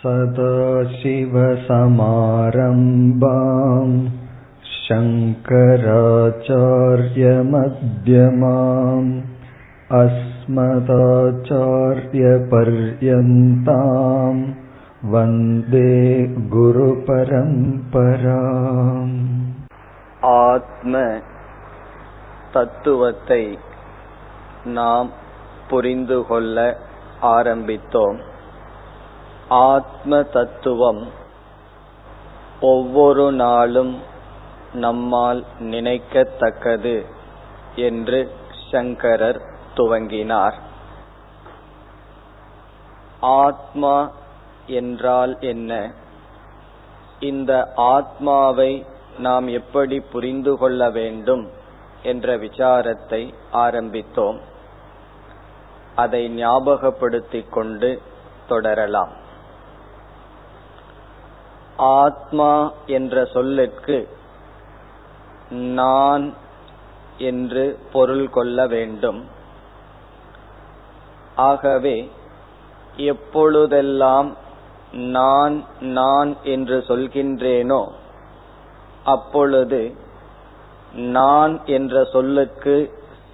सदाशिवसमारम्भाम् शङ्कराचार्यमध्यमाम् अस्मदाचार्यपर्यन्ताम् वन्दे गुरुपरम्पराम् ஆத்ம தத்துவத்தை நாம் புரிந்து கொள்ள ஆரம்பித்தோம் ஆத்ம தத்துவம் ஒவ்வொரு நாளும் நம்மால் நினைக்கத்தக்கது என்று சங்கரர் துவங்கினார். ஆத்மா என்றால் என்ன? இந்த ஆத்மாவை நாம் எப்படி புரிந்து கொள்ள வேண்டும் என்ற விசாரத்தை ஆரம்பித்தோம். அதை ஞாபகப்படுத்திக் கொண்டு தொடரலாம். ஆத்மா என்ற சொல்லுக்கு நான் என்று பொருள் கொள்ள வேண்டும். ஆகவே எப்பொழுதெல்லாம் நான் நான் என்று சொல்கின்றேனோ அப்பொழுது நான் என்ற சொல்லுக்கு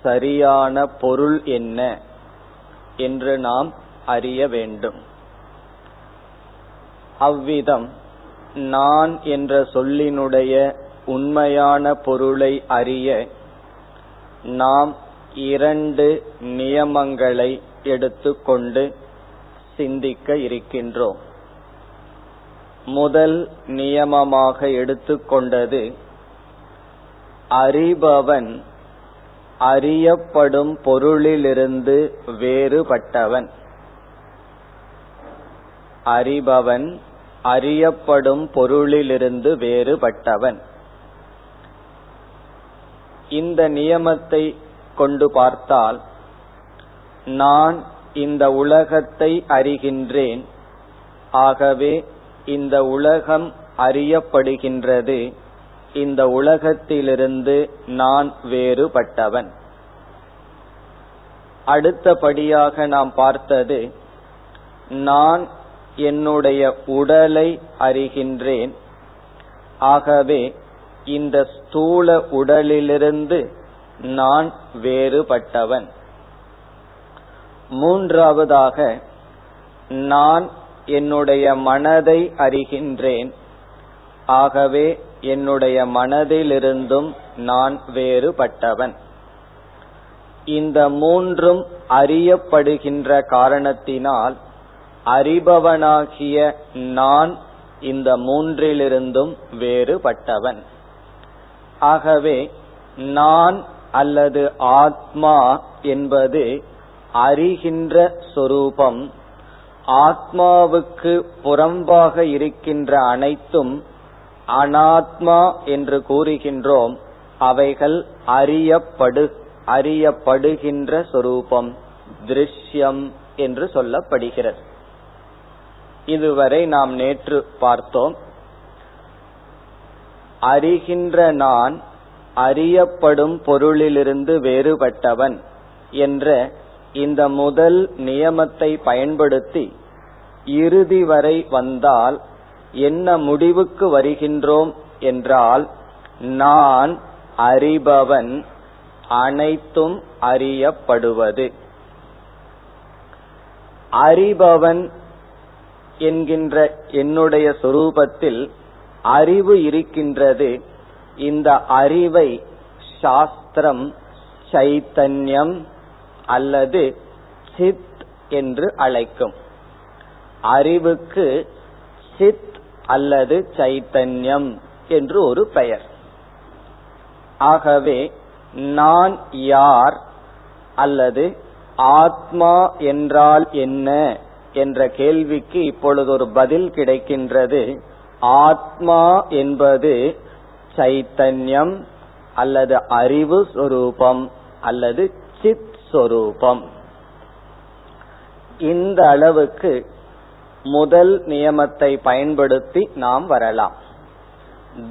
சரியான பொருள் என்ன என்று நாம் அறிய வேண்டும். அவ்விதம் நான் என்ற சொல்லினுடைய உண்மையான பொருளை அறிய நாம் இரண்டு நியமங்களை எடுத்துக்கொண்டு சிந்திக்க இருக்கின்றோம். முதல் நியமமாக எடுத்துக்கொண்டது அறிபவன் அறியப்படும் பொருளிலிருந்து வேறுபட்டவன். அறிபவன் அறியப்படும் பொருளிலிருந்து வேறுபட்டவன். இந்த நியமத்தை கொண்டு பார்த்தால் நான் இந்த உலகத்தை அறிகின்றேன் ஆகவே இந்த உலகம் அறியப்படுகின்றது இந்த உலகத்திலிருந்து நான் வேறுபட்டவன். அடுத்தபடியாக நாம் பார்த்தது நான் என்னுடைய உடலை அறிகின்றேன். ஆகவே இந்த ஸ்தூல உடலிலிருந்து நான் வேறுபட்டவன். மூன்றாவதாக நான் என்னுடைய மனதை அறிகின்றேன். ஆகவே என்னுடைய மனதிலிருந்தும் நான் வேறுபட்டவன். இந்த மூன்றும் அறியப்படுகின்ற காரணத்தினால் அறிபவனாகிய நான் இந்த மூன்றிலிருந்தும் வேறுபட்டவன். ஆகவே நான் அல்லது ஆத்மா என்பது அறிகின்ற சொரூபம் ஆத்மாவுக்கு புறம்பாக இருக்கின்ற அனைத்தும் அனாத்மா என்று கூறுகின்றோம் அவைகள் அறியப்படு அறியப்படுகின்ற சொரூபம் திருஷ்யம் என்று சொல்லப்படுகிறது. இதுவரை நாம் நேற்று பார்த்தோம். அறிகின்ற நான் அறியப்படும் பொருளிலிருந்து வேறுபட்டவன் என்ற இந்த முதல் நியமத்தை பயன்படுத்தி இறுதி வரை வந்தால் என்ன முடிவுக்கு வருகின்றோம் என்றால் நான் அறிபவன் அனைத்தும் அறியப்படுவது. அறிபவன் என்கின்ற என்னுடைய சொரூபத்தில் அறிவு இருக்கின்றது. இந்த அறிவை சாஸ்திரம் சைத்தன்யம் அல்லது சித் என்று அழைக்கும். அறிவுக்கு சித் அல்லது சைத்தன்யம் என்று ஒரு பெயர். ஆகவே நான் யார் அல்லது ஆத்மா என்றால் என்ன? என்ற கேள்விக்கு இப்பொழுது ஒரு பதில் கிடைக்கின்றது. ஆத்மா என்பது சைத்தன்யம் அல்லது அறிவு சொரூபம் அல்லது சித் சொரூபம். இந்த அளவுக்கு முதல் நியமத்தை பயன்படுத்தி நாம் வரலாம்.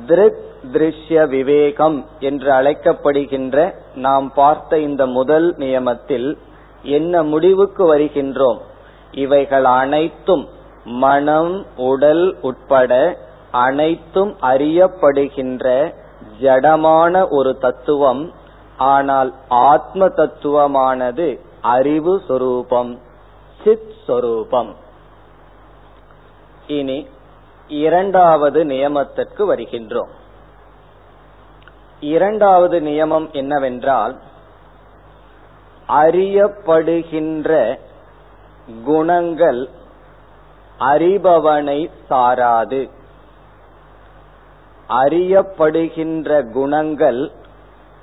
திருக் திருஷ்ய விவேகம் என்று அழைக்கப்படுகின்ற நாம் பார்த்த இந்த முதல் நியமத்தில் என்ன முடிவுக்கு வருகின்றோம்? இவைகள் அனைத்தும் மனம் உடல் உட்பட அனைத்தும் அறியப்படுகின்ற ஜடமான ஒரு தத்துவம். ஆனால் ஆத்ம தத்துவமானது அறிவு சொரூபம் சித் சொரூபம். இனி இரண்டாவது நியமத்திற்கு வருகின்றோம். இரண்டாவது நியமம் என்னவென்றால் அறியப்படுகின்ற குணங்கள் அறிபவனை சாராது. அறியப்படுகின்ற குணங்கள்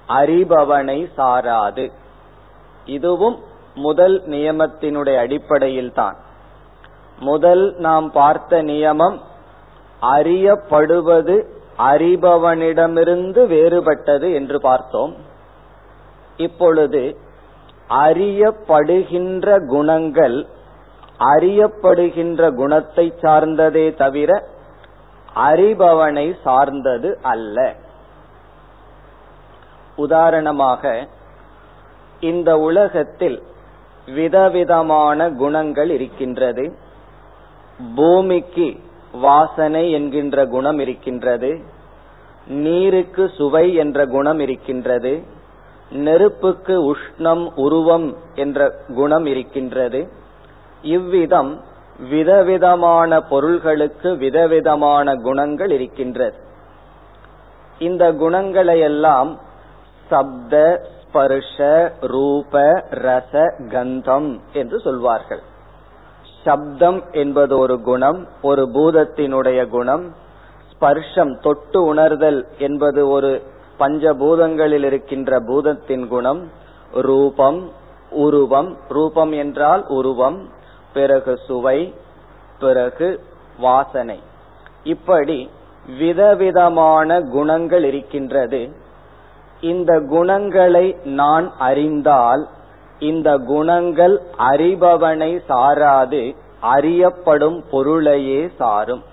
அறிபவனை சாராது. இதுவும் முதல் நியமத்தினுடைய அடிப்படையில் தான் முதல் நாம் பார்த்த நியமம் அறியப்படுவது அறிபவனிடமிருந்து வேறுபட்டது என்று பார்த்தோம். இப்பொழுது அறியப்படுகின்ற குணங்கள் அறியப்படுகின்ற குணத்தை சார்ந்ததே தவிர அறிபவனை சார்ந்தது அல்ல. உதாரணமாக இந்த உலகத்தில் விதவிதமான குணங்கள் இருக்கின்றது. பூமிக்கு வாசனை என்கின்ற குணம் இருக்கின்றது. நீருக்கு சுவை என்ற குணம் இருக்கின்றது. நெருப்புக்கு உஷ்ணம் உருவம் என்ற குணம் இருக்கின்றது. இவ்விதம் விதவிதமான பொருள்களுக்கு விதவிதமான குணங்கள் இருக்கின்றது. இந்த குணங்களையெல்லாம் சப்த ஸ்பர்ஷ ரூப ரச கந்தம் என்று சொல்வார்கள். சப்தம் என்பது ஒரு குணம் ஒரு பூதத்தினுடைய குணம். ஸ்பர்ஷம் தொட்டு உணர்தல் என்பது ஒரு பஞ்சபூதங்களில் இருக்கின்ற பூதத்தின் குணம் ரூபம் உருவம். ரூபம் என்றால் உருவம் பிறகு சுவை பிறகு வாசனை. இப்படி விதவிதமான குணங்கள் இருக்கின்றது. இந்த குணங்களை நான் அறிந்தால் இந்த குணங்கள் அறிபவனை சாராது அறியப்படும் பொருளையே சாரும்.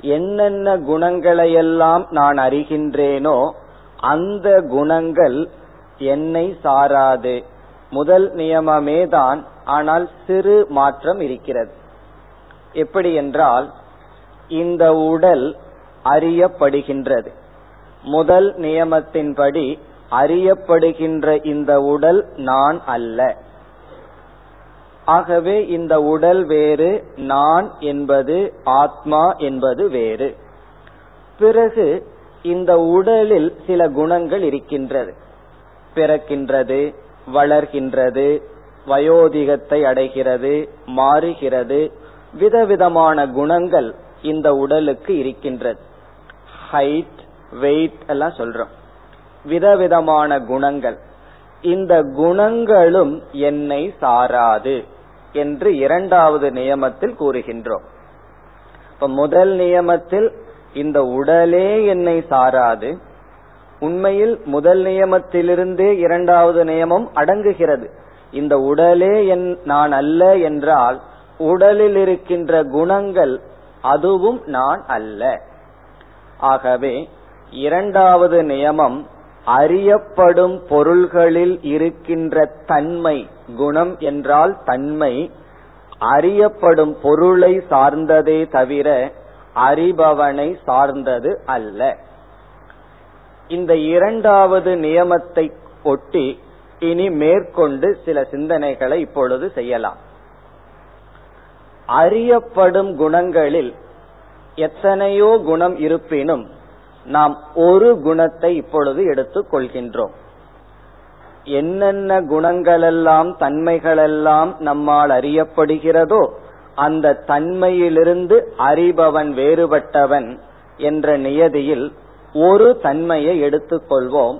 என்னென்ன குணங்களையெல்லாம் நான் அறிகின்றேனோ அந்த குணங்கள் என்னை சாராது. முதல் நியமமே தான் ஆனால் சிறு மாற்றம் இருக்கிறது. எப்படி என்றால் இந்த உடல் அறியப்படுகின்றது. முதல் நியமத்தின்படி அறியப்படுகின்ற இந்த உடல் நான் அல்ல. ஆகவே இந்த உடல் வேறு நான் என்பது ஆத்மா என்பது வேறு. பிறகு இந்த உடலில் சில குணங்கள் இருக்கின்றது. பிறக்கின்றது வளர்கின்றது வயோதிகத்தை அடைகிறது மாறுகிறது விதவிதமான குணங்கள் இந்த உடலுக்கு இருக்கின்றது. ஹைட் வெயிட் எல்லாம் சொல்றோம். விதவிதமான குணங்கள். இந்த குணங்களும் என்னை சாராது. என்று இரண்டாவது நியமத்தில் கூறுகின்றோம். இப்ப முதல் நியமத்தில் இந்த உடலே என்னை சாராது. உண்மையில் முதல் நியமத்திலிருந்தே இரண்டாவது நியமம் அடங்குகிறது. இந்த உடலே என் நான் அல்ல என்றால் உடலில் இருக்கின்ற குணங்கள் அதுவும் நான் அல்ல. ஆகவே இரண்டாவது நியமம் அறியப்படும் பொருள்களில் இருக்கின்ற தன்மை குணம் என்றால் தன்மை அறியப்படும் பொருளை சார்ந்ததே தவிர அறிபவனை சார்ந்தது அல்ல. இந்த இரண்டாவது நியமத்தை ஒட்டி இனி மேற்கொண்டு சில சிந்தனைகளை இப்பொழுது செய்யலாம். அறியப்படும் குணங்களில் எத்தனையோ குணம் இருப்பினும் நாம் ஒரு குணத்தை இப்பொழுது எடுத்துக் கொள்கின்றோம். என்னென்ன குணங்களெல்லாம் தன்மைகளெல்லாம் நம்மால் அறியப்படுகிறதோ அந்த தன்மையிலிருந்து அறிபவன் வேறுபட்டவன் என்ற நியதியில் ஒரு தன்மையை எடுத்துக்கொள்வோம்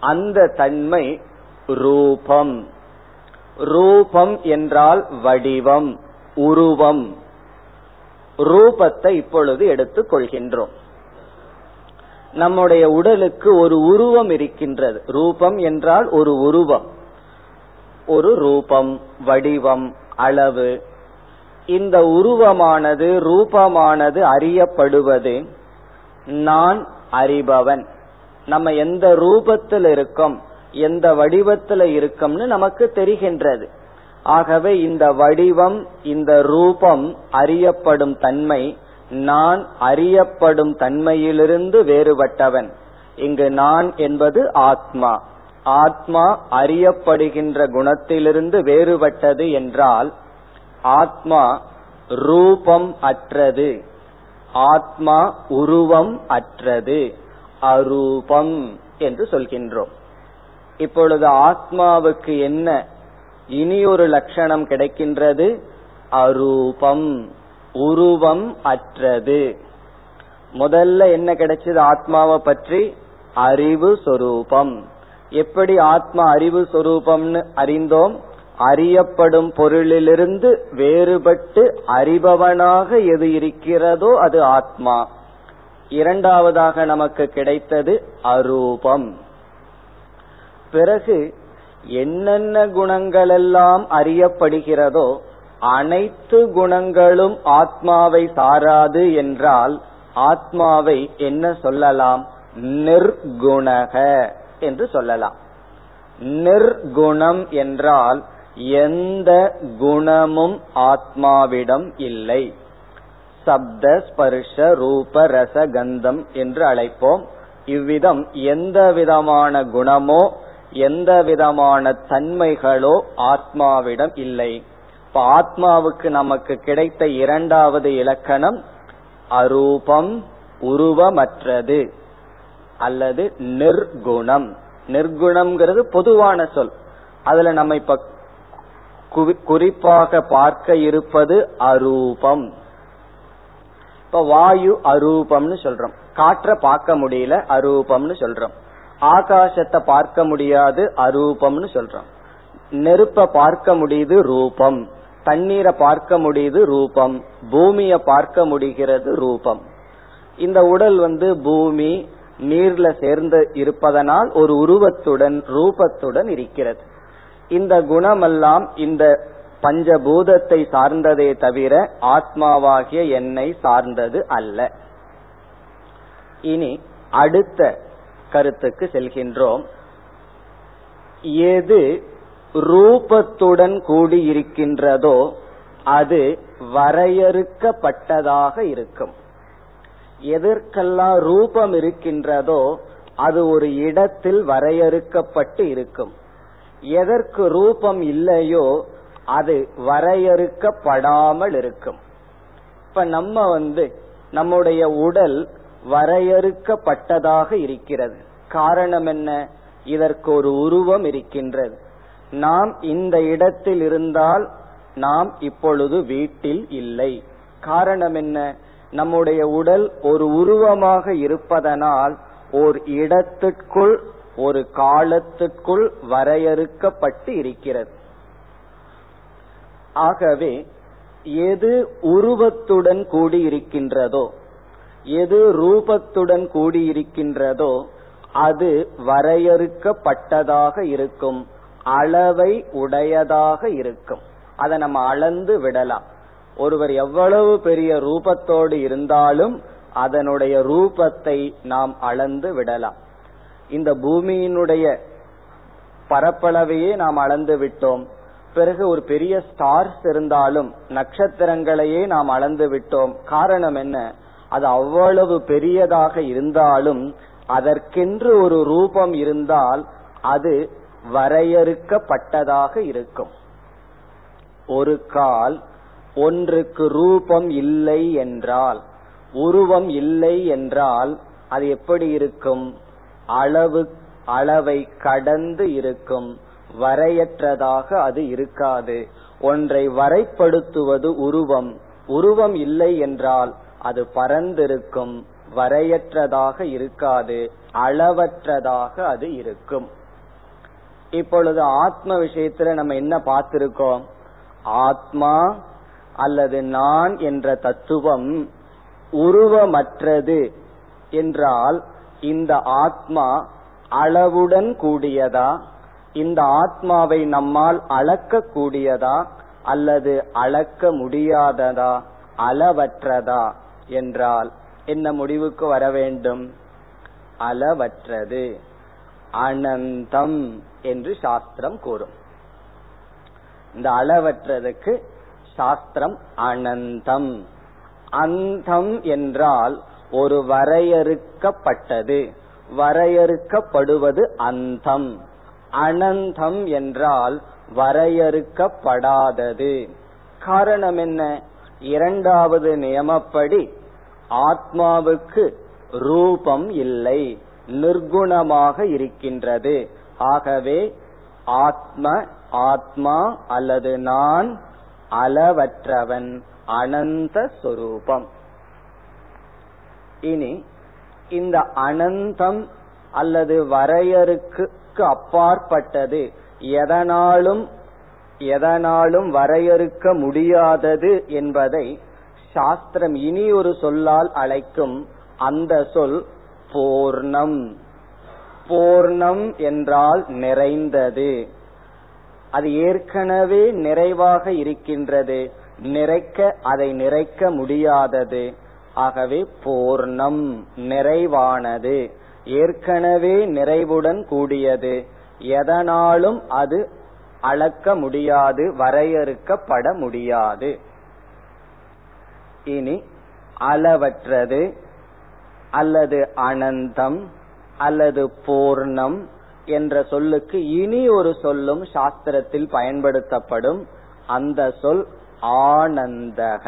அந்த தன்மை ரூபம். ரூபம் என்றால் வடிவம் உருவம். ரூபத்தை இப்பொழுது எடுத்துக் கொள்கின்றோம். நம்முடைய உடலுக்கு ஒரு உருவம் இருக்கின்றது. ரூபம் என்றால் ஒரு உருவம். ஒரு ரூபம் வடிவம் அளவு. இந்த உருவமானது ரூபமானது அறியப்படுவது நான் அறிபவன். நம்ம எந்த ரூபத்தில் இருக்கோம் எந்த வடிவத்தில் இருக்கோம்னு நமக்கு தெரிகின்றது. ஆகவே இந்த வடிவம் இந்த ரூபம் அறியப்படும் தன்மை நான் அறியப்படும் தன்மையிலிருந்து வேறுபட்டவன். இங்கு நான் என்பது ஆத்மா. ஆத்மா அறியப்படுகின்ற குணத்திலிருந்து வேறுபட்டது என்றால் ஆத்மா ரூபம் அற்றது. ஆத்மா உருவம் அற்றது. அரூபம் என்று சொல்கின்றோம். இப்பொழுது ஆத்மாவுக்கு என்ன? இனி ஒரு லட்சணம் கிடைக்கின்றது. அரூபம். உருவம் அற்றது. முதல்ல என்ன கிடைச்சது? ஆத்மாவை பற்றி அறிவு சொரூபம். எப்படி ஆத்மா அறிவு சொரூபம்னு அறிந்தோம்? அறியப்படும் பொருளிலிருந்து வேறுபட்டு அறிபவனாக எது இருக்கிறதோ அது ஆத்மா. இரண்டாவதாக நமக்கு கிடைத்தது அரூபம். பிறகு என்னென்ன குணங்களெல்லாம் அறியப்படுகிறதோ அனைத்து குணங்களும் ஆத்மாவை சாராது என்றால் ஆத்மாவை என்ன சொல்லலாம்? நிர்குணக என்று சொல்லலாம். நிர்குணம் என்றால் எந்த குணமும் ஆத்மாவிடம் இல்லை. சப்த ஸ்பர்ஷ ரூப ரச கந்தம் என்று அழைப்போம். இவ்விதம் எந்த விதமான குணமோ எந்த விதமான தன்மைகளோ ஆத்மாவிடம் இல்லை. இப்ப ஆத்மாவுக்கு நமக்கு கிடைத்த இரண்டாவது இலக்கணம் அரூபம் உருவமற்றது அல்லது நிர்குணம். நிர்குணம்ங்கிறது பொதுவான சொல். அதுல நம்ம இப்ப குறிப்பாக பார்க்க இருப்பது அரூபம். இப்ப வாயு அரூபம்னு சொல்றோம். காற்ற பார்க்க முடியல அரூபம்னு சொல்றோம். ஆகாசத்தை பார்க்க முடியாது அரூபம்னு சொல்றோம். நெருப்ப பார்க்க முடியுது ரூபம். தண்ணீரை பார்க்க முடியுது ரூபம். பூமிய பார்க்க முடிகிறது ரூபம். இந்த உடல் வந்து பூமி நீர்ல சேர்ந்து இருப்பதனால் ஒரு உருவத்துடன் ரூபத்துடன் இருக்கிறது. இந்த குணமெல்லாம் இந்த பஞ்சபூதத்தை சார்ந்ததே தவிர ஆத்மாவாகிய என்னை சார்ந்தது அல்ல. இனி அடுத்த கருத்துக்கு செல்கின்றோம். எது ரூபத்துடன் கூடியிருக்கின்றதோ அது வரையறுக்கப்பட்டதாக இருக்கும். எதற்கெல்லாம் ரூபம் இருக்கின்றதோ அது ஒரு இடத்தில் வரையறுக்கப்பட்டு இருக்கும். எதற்கு ரூபம் இல்லையோ அது வரையறுக்கப்படாமல் இருக்கும். இப்ப நம்ம வந்து நம்முடைய உடல் வரையறுக்கப்பட்டதாக இருக்கிறது. காரணம் என்ன? இதற்கு ஒரு உருவம் இருக்கின்றது. நாம் இந்த இடத்தில் இருந்தால் நாம் இப்பொழுது வீட்டில் இல்லை. காரணம் என்ன? நம்முடைய உடல் ஒரு உருவமாக இருப்பதனால் ஓர் இடத்திற்குள் ஒரு காலத்திற்குள் வரையறுக்கப்பட்டு இருக்கிறது. ஆகவே எது உருவத்துடன் கூடியிருக்கின்றதோ எது ரூபத்துடன் கூடியிருக்கின்றதோ அது வரையறுக்கப்பட்டதாக இருக்கும். அளவை உடையதாக இருக்கும். அதை நம்ம அளந்து விடலாம். ஒருவர் எவ்வளவு பெரிய ரூபத்தோடு இருந்தாலும் அதனுடைய ரூபத்தை நாம் அளந்து விடலாம். இந்த பூமியினுடைய பரப்பளவையே நாம் அளந்து விட்டோம். பிறகு ஒரு பெரிய ஸ்டார்ஸ் இருந்தாலும் நட்சத்திரங்களையே நாம் அளந்து விட்டோம். காரணம் என்ன? அது அவ்வளவு பெரியதாக இருந்தாலும் அதற்கென்று ஒரு ரூபம் இருந்தால் அது வரையறுக்கப்பட்டதாக இருக்கும். ஒரு கால் ஒன்றுக்கு ரூபம் இல்லை என்றால் உருவம் இல்லை என்றால் அது எப்படி இருக்கும்? அளவு அளவை கடந்து இருக்கும். வரையற்றதாக அது இருக்காது. ஒன்றை வரைப்படுத்துவது உருவம். உருவம் இல்லை என்றால் அது பரந்திருக்கும் வரையற்றதாக இருக்காது. அளவற்றதாக அது இருக்கும். இப்பொழுது ஆத்ம விஷயத்துல நம்ம என்ன பார்த்திருக்கோம்? ஆத்மா அல்லது நான் என்ற தத்துவம் உருவமற்றது என்றால் இந்த ஆத்மா அளவுடன் கூடியதா? இந்த ஆத்மாவை நம்மால் அளக்க கூடியதா அல்லது அளக்க முடியாததா? அளவற்றதா? என்றால் என்ன முடிவுக்கு வர வேண்டும்? அளவற்றது. அனந்தம் என்று சாஸ்திரம் கூறும். இந்த அளவற்றதுக்கு சாஸ்திரம் அனந்தம். அந்தம் என்றால் ஒரு வரையறுக்கப்பட்டது. வரையறுக்கப்படுவது அந்தம். அனந்தம் என்றால் வரையறுக்கப்படாதது. காரணம் என்ன? இரண்டாவது நியமப்படி ஆத்மாவுக்கு ரூபம் இல்லை. நிர்குணமாக இருக்கின்றது. ஆகவே ஆத்ம ஆத்மா அல்லது நான் அளவற்றவன் அனந்த சொரூபம். இனி இந்த அனந்தம் அல்லது வரையறுக்கு அப்பாற்பட்டது எதனாலும் எதனாலும் வரையறுக்க முடியாதது என்பதை சாஸ்திரம் இனி ஒரு சொல்லால் அழைக்கும் அந்த சொல் பூர்ணம். பூர்ணம் என்றால் நிறைந்தது. அது ஏற்கனவே நிறைவாக இருக்கின்றது. நிறைக்க அதை நிறைக்க முடியாதது. ஆகவே பூர்ணம் நிறைவானது. ஏற்கனவே நிறைவுடன் கூடியது. எதனாலும் அது அளக்க முடியாது வரையறுக்கப்பட முடியாது. இனி அளவற்றது. அல்லது அனந்தம் அல்லது பூர்ணம் என்ற சொல்லுக்கு இனி ஒரு சொல்லும் சாஸ்திரத்தில் பயன்படுத்தப்படும். அந்த சொல் ஆனந்தக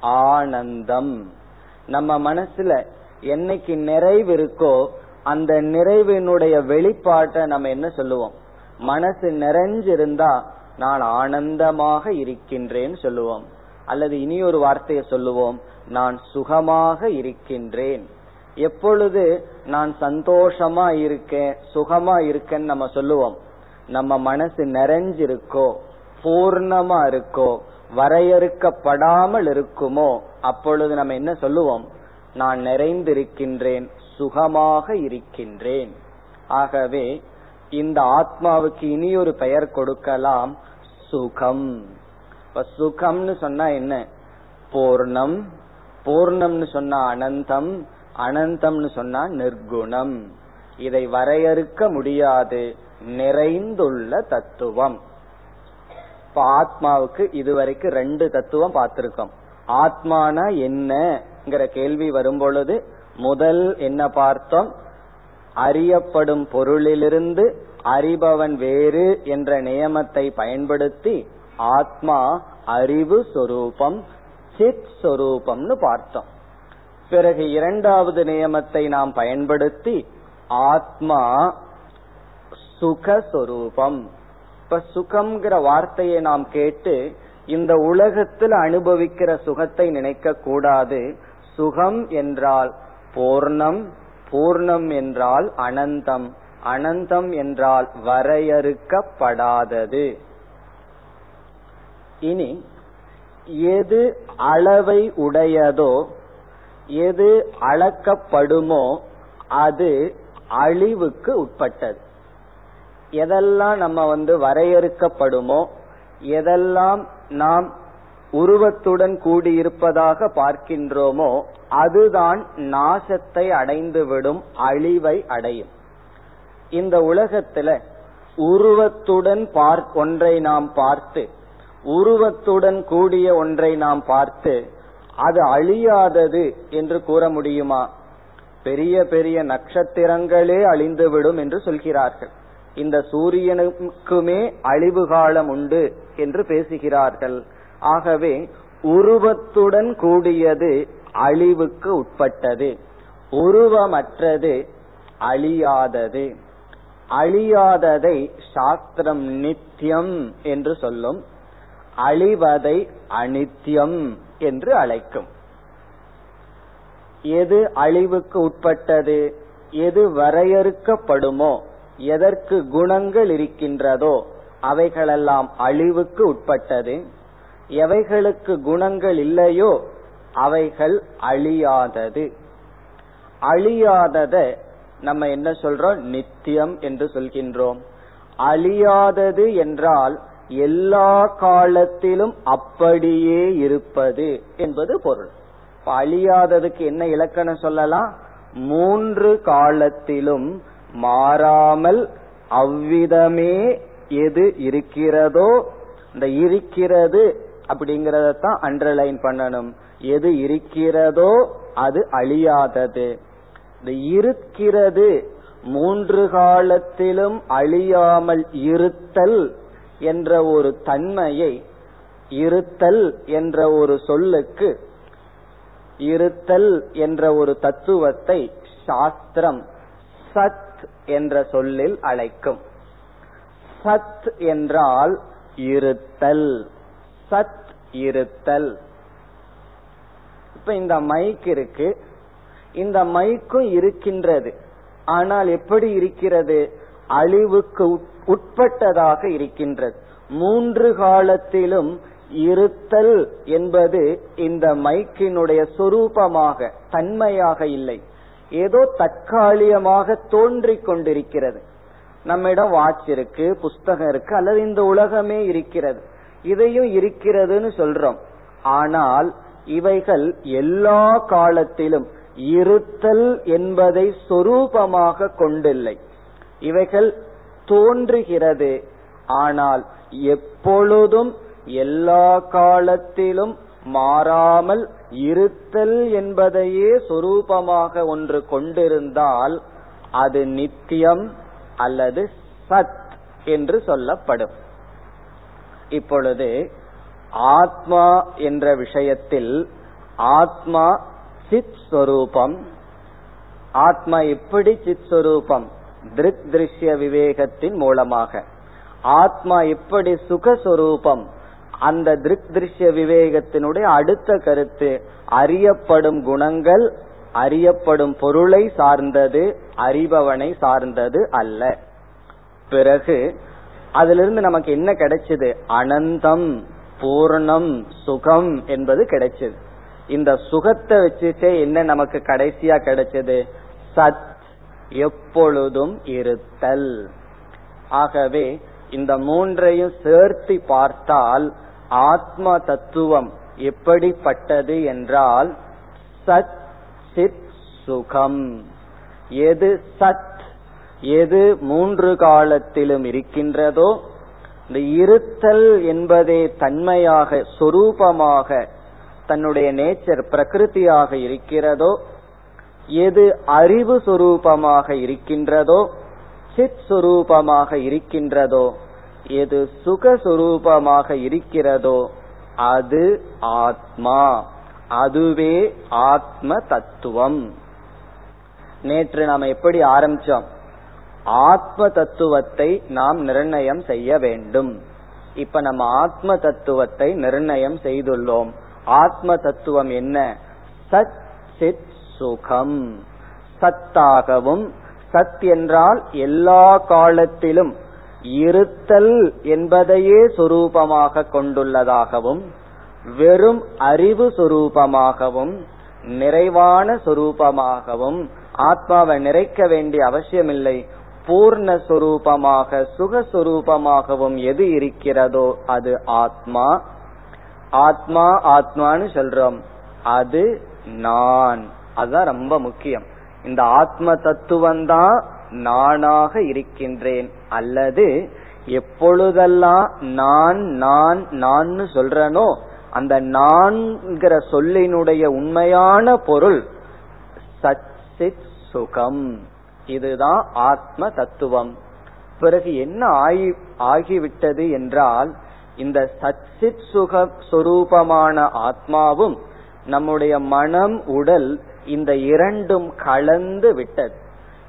ஆனந்தம். நம்ம மனசுல என்னைக்கு நிறைவு இருக்கோ அந்த நிறைவினுடைய வெளிப்பாட்டை நம்ம என்ன சொல்லுவோம்? மனசு நிறைஞ்சிருந்தா நான் ஆனந்தமாக இருக்கின்றேன்னு சொல்லுவோம். அல்லது இனி ஒரு வார்த்தையை சொல்லுவோம் நான் சுகமாக இருக்கின்றேன். எப்பொழுது நான் சந்தோஷமா இருக்கேன் சுகமா இருக்கேன்னு நம்ம சொல்லுவோம். நம்ம மனசு நிறைஞ்சிருக்கோ பூர்ணமா இருக்கோ வரையறுக்கப்படாமல் இருக்குமோ அப்பொழுது நம்ம என்ன சொல்லுவோம்? நான் நிறைந்திருக்கின்றேன் சுகமாக இருக்கின்றேன். ஆகவே இந்த ஆத்மாவுக்கு இனி ஒரு பெயர் கொடுக்கலாம் சுகம். இப்ப சுகம்னு சொன்னா என்ன? பூர்ணம். பூர்ணம்னு சொன்னா அனந்தம். அனந்தம்னு சொன்னா நிர்குணம். இதை வரையறுக்க முடியாது. நிறைந்துள்ள தத்துவம். இப்ப ஆத்மாவுக்கு இதுவரைக்கும் ரெண்டு தத்துவம் பார்த்திருக்கோம். ஆத்மானா என்னங்கிற கேள்வி வரும் பொழுது முதல் என்ன பார்த்தோம்? அறியப்படும் பொருளிலிருந்து அறிபவன் வேறு என்ற நியமத்தை பயன்படுத்தி ஆத்மா அறிவு சொரூபம் சித் சொரூபம்னு பார்த்தோம். பிறகு இரண்டாவது நியமத்தை நாம் பயன்படுத்தி ஆத்மா சுகஸ்வரூபம். இப்ப சுகம்ங்கிற வார்த்தையை நாம் கேட்டு இந்த உலகத்தில் அனுபவிக்கிற சுகத்தை நினைக்க கூடாது சுகம் என்றால் பூர்ணம் பூர்ணம் என்றால் அனந்தம் அனந்தம் என்றால் வரையறுக்கப்படாதது. இனி எது அளவை உடையதோ எது அளக்கப்படுமோ அது அழிவுக்கு உட்பட்டது. எதெல்லாம் நம்ம வந்து வரையறுக்கப்படுமோ எதெல்லாம் நாம் உருவத்துடன் கூடியிருப்பதாக பார்க்கின்றோமோ அதுதான் நாசத்தை அடைந்துவிடும் அழிவை அடையும். இந்த உலகத்துல உருவத்துடன் பார் ஒன்றை நாம் பார்த்து உருவத்துடன் கூடிய ஒன்றை நாம் பார்த்து அது அழியாதது என்று கூற முடியுமா? பெரிய பெரிய நட்சத்திரங்களே அழிந்துவிடும் என்று சொல்கிறார்கள். இந்த சூரியனுக்குமே அழிவு காலம் உண்டு என்று பேசுகிறார்கள். ஆகவே உருவத்துடன் கூடியது அழிவுக்கு உட்பட்டது. உருவமற்றது அழியாதது. அழியாததை சாஸ்திரம் நித்தியம் என்று சொல்லும். அழிவதை அனித்தியம் என்று அழைக்கும். எது அழிவுக்கு உட்பட்டது? எது வரையறுக்கப்படுமோ? எதற்கு குணங்கள் இருக்கின்றதோ? அவைகளெல்லாம் அழிவுக்கு உட்பட்டது. எவைகளுக்கு குணங்கள் இல்லையோ? அவைகள் அழியாதது. அழியாதத நம்ம என்ன சொல்றோம்? நித்தியம் என்று சொல்கின்றோம். அழியாதது என்றால் எல்லா காலத்திலும் அப்படியே இருப்பது என்பது பொருள். அழியாததுக்கு என்ன இலக்கணம் சொல்லலாம்? மூன்று காலத்திலும் மாறாமல் அவ்விதமே எது இருக்கிறதோ இந்த இருக்கிறது அப்படிங்கறதான் அண்டர்லைன் பண்ணணும். எது இருக்கிறதோ அது அழியாதது. இந்த இருக்கிறது மூன்று காலத்திலும் அழியாமல் இருத்தல் என்ற ஒரு தன்மையை இருத்தல் என்ற ஒரு சொல்லுக்கு இருத்தல் என்ற ஒரு தத்துவத்தை சாஸ்திரம் சத் என்ற சொல்லில் அழைக்கும். சத் என்றால் இருத்தல். சத் இருத்தல். இப்ப இந்த மைக் இருக்கு. இந்த மைக்கும் இருக்கின்றது. ஆனால் எப்படி இருக்கிறது? அழிவுக்கு உட்பட்டதாக இருக்கின்றது. மூன்று காலத்திலும் இருத்தல் என்பது இந்த மைக்கினுடைய சொரூபமாக தன்மையாக இல்லை. ஏதோ தற்காலிகமாக தோன்றிக் கொண்டிருக்கிறது. நம்மிடம் வாட்ச் இருக்கு புஸ்தகம் இருக்கு அல்லது இந்த உலகமே இருக்கிறது. இதையும் இருக்கிறதுன்னு சொல்றோம். ஆனால் இவைகள் எல்லா காலத்திலும் இருத்தல் என்பதை சொரூபமாக கொண்டில்லை. இவைகள் தோன்றுகிறது. ஆனால் எப்பொழுதும் எல்லா காலத்திலும் மாறாமல் இருத்தல் என்பதையே சொரூபமாக ஒன்று கொண்டிருந்தால் அது நித்தியம் அல்லது சத் என்று சொல்லப்படும். இப்பொழுது ஆத்மா என்ற விஷயத்தில் ஆத்மா சித் ஸ்வரூபம் ஆத்மா எப்படி சித் ஸ்வரூபம் திருக் திருஷ்ய விவேகத்தின் மூலமாக. ஆத்மா எப்படி சுகஸ்வரூபம். அந்த திருக் திருஷ்ய விவேகத்தினுடைய அடுத்த கருத்து அறியப்படும் குணங்கள் அறியப்படும் பொருளை சார்ந்தது அறிபவனை சார்ந்தது அல்ல. பிறகு அதிலிருந்து நமக்கு என்ன கிடைச்சது? அனந்தம் பூர்ணம் சுகம் என்பது கிடைச்சது. இந்த சுகத்தை வச்சுட்டே என்ன நமக்கு கடைசியா கிடைச்சது? சத் எப்பொழுதும் இருத்தல். ஆகவே இந்த மூன்றையும் சேர்த்து பார்த்தால் ஆத்ம தத்துவம் எப்படிப்பட்டது என்றால் சத் சித் சுகம். எது சத் எது மூன்று காலத்திலும் இருக்கின்றதோ இந்த இருத்தல் என்பதே தன்மையாக சொரூபமாக தன்னுடைய நேச்சர் பிரகிருதியாக இருக்கிறதோ எது அறிவு சுரூபமாக இருக்கின்றதோ சித் சுரூபமாக இருக்கின்றதோ எது சுக சுரூபமாக இருக்கிறதோ அது ஆத்மா. அதுவே ஆத்ம தத்துவம். நேற்று நாம் எப்படி ஆரம்பிச்சோம்? ஆத்ம தத்துவத்தை நாம் நிர்ணயம் செய்ய வேண்டும். இப்ப நம்ம ஆத்ம தத்துவத்தை நிர்ணயம் செய்துள்ளோம். ஆத்ம தத்துவம் என்ன? சத் சித் சுகம். சத்தாகவும் சத் என்றால் எல்லா காலத்திலும் இருத்தல் என்பதையே சொரூபமாக கொண்டுள்ளதாகவும் வெறும் அறிவு சொரூபமாகவும் நிறைவான சொரூபமாகவும் ஆத்மாவை நிறைக்க வேண்டிய அவசியமில்லை. பூர்ண சுரூபமாக சுகஸ்வரூபமாகவும் எது இருக்கிறதோ அது ஆத்மா. ஆத்மா ஆத்மான்னு சொல்றோம். அது நான். அதுதான் ரொம்ப முக்கியம். இந்த ஆத்ம தத்துவம் தான் நானாக இருக்கின்றேன். அல்லது எப்பொழுதெல்லாம் நான் நான் நான் சொல்றனோ அந்த நான்கிற சொல்லினுடைய உண்மையான பொருள் சச்சித் சுகம். இதுதான் ஆத்ம தத்துவம். பிறகு என்ன ஆகி ஆகிவிட்டது என்றால் இந்த சச்சித் சுக சொரூபமான ஆத்மாவும் நம்முடைய மனம் உடல் இந்த இரண்டும் கலந்து விட்டது.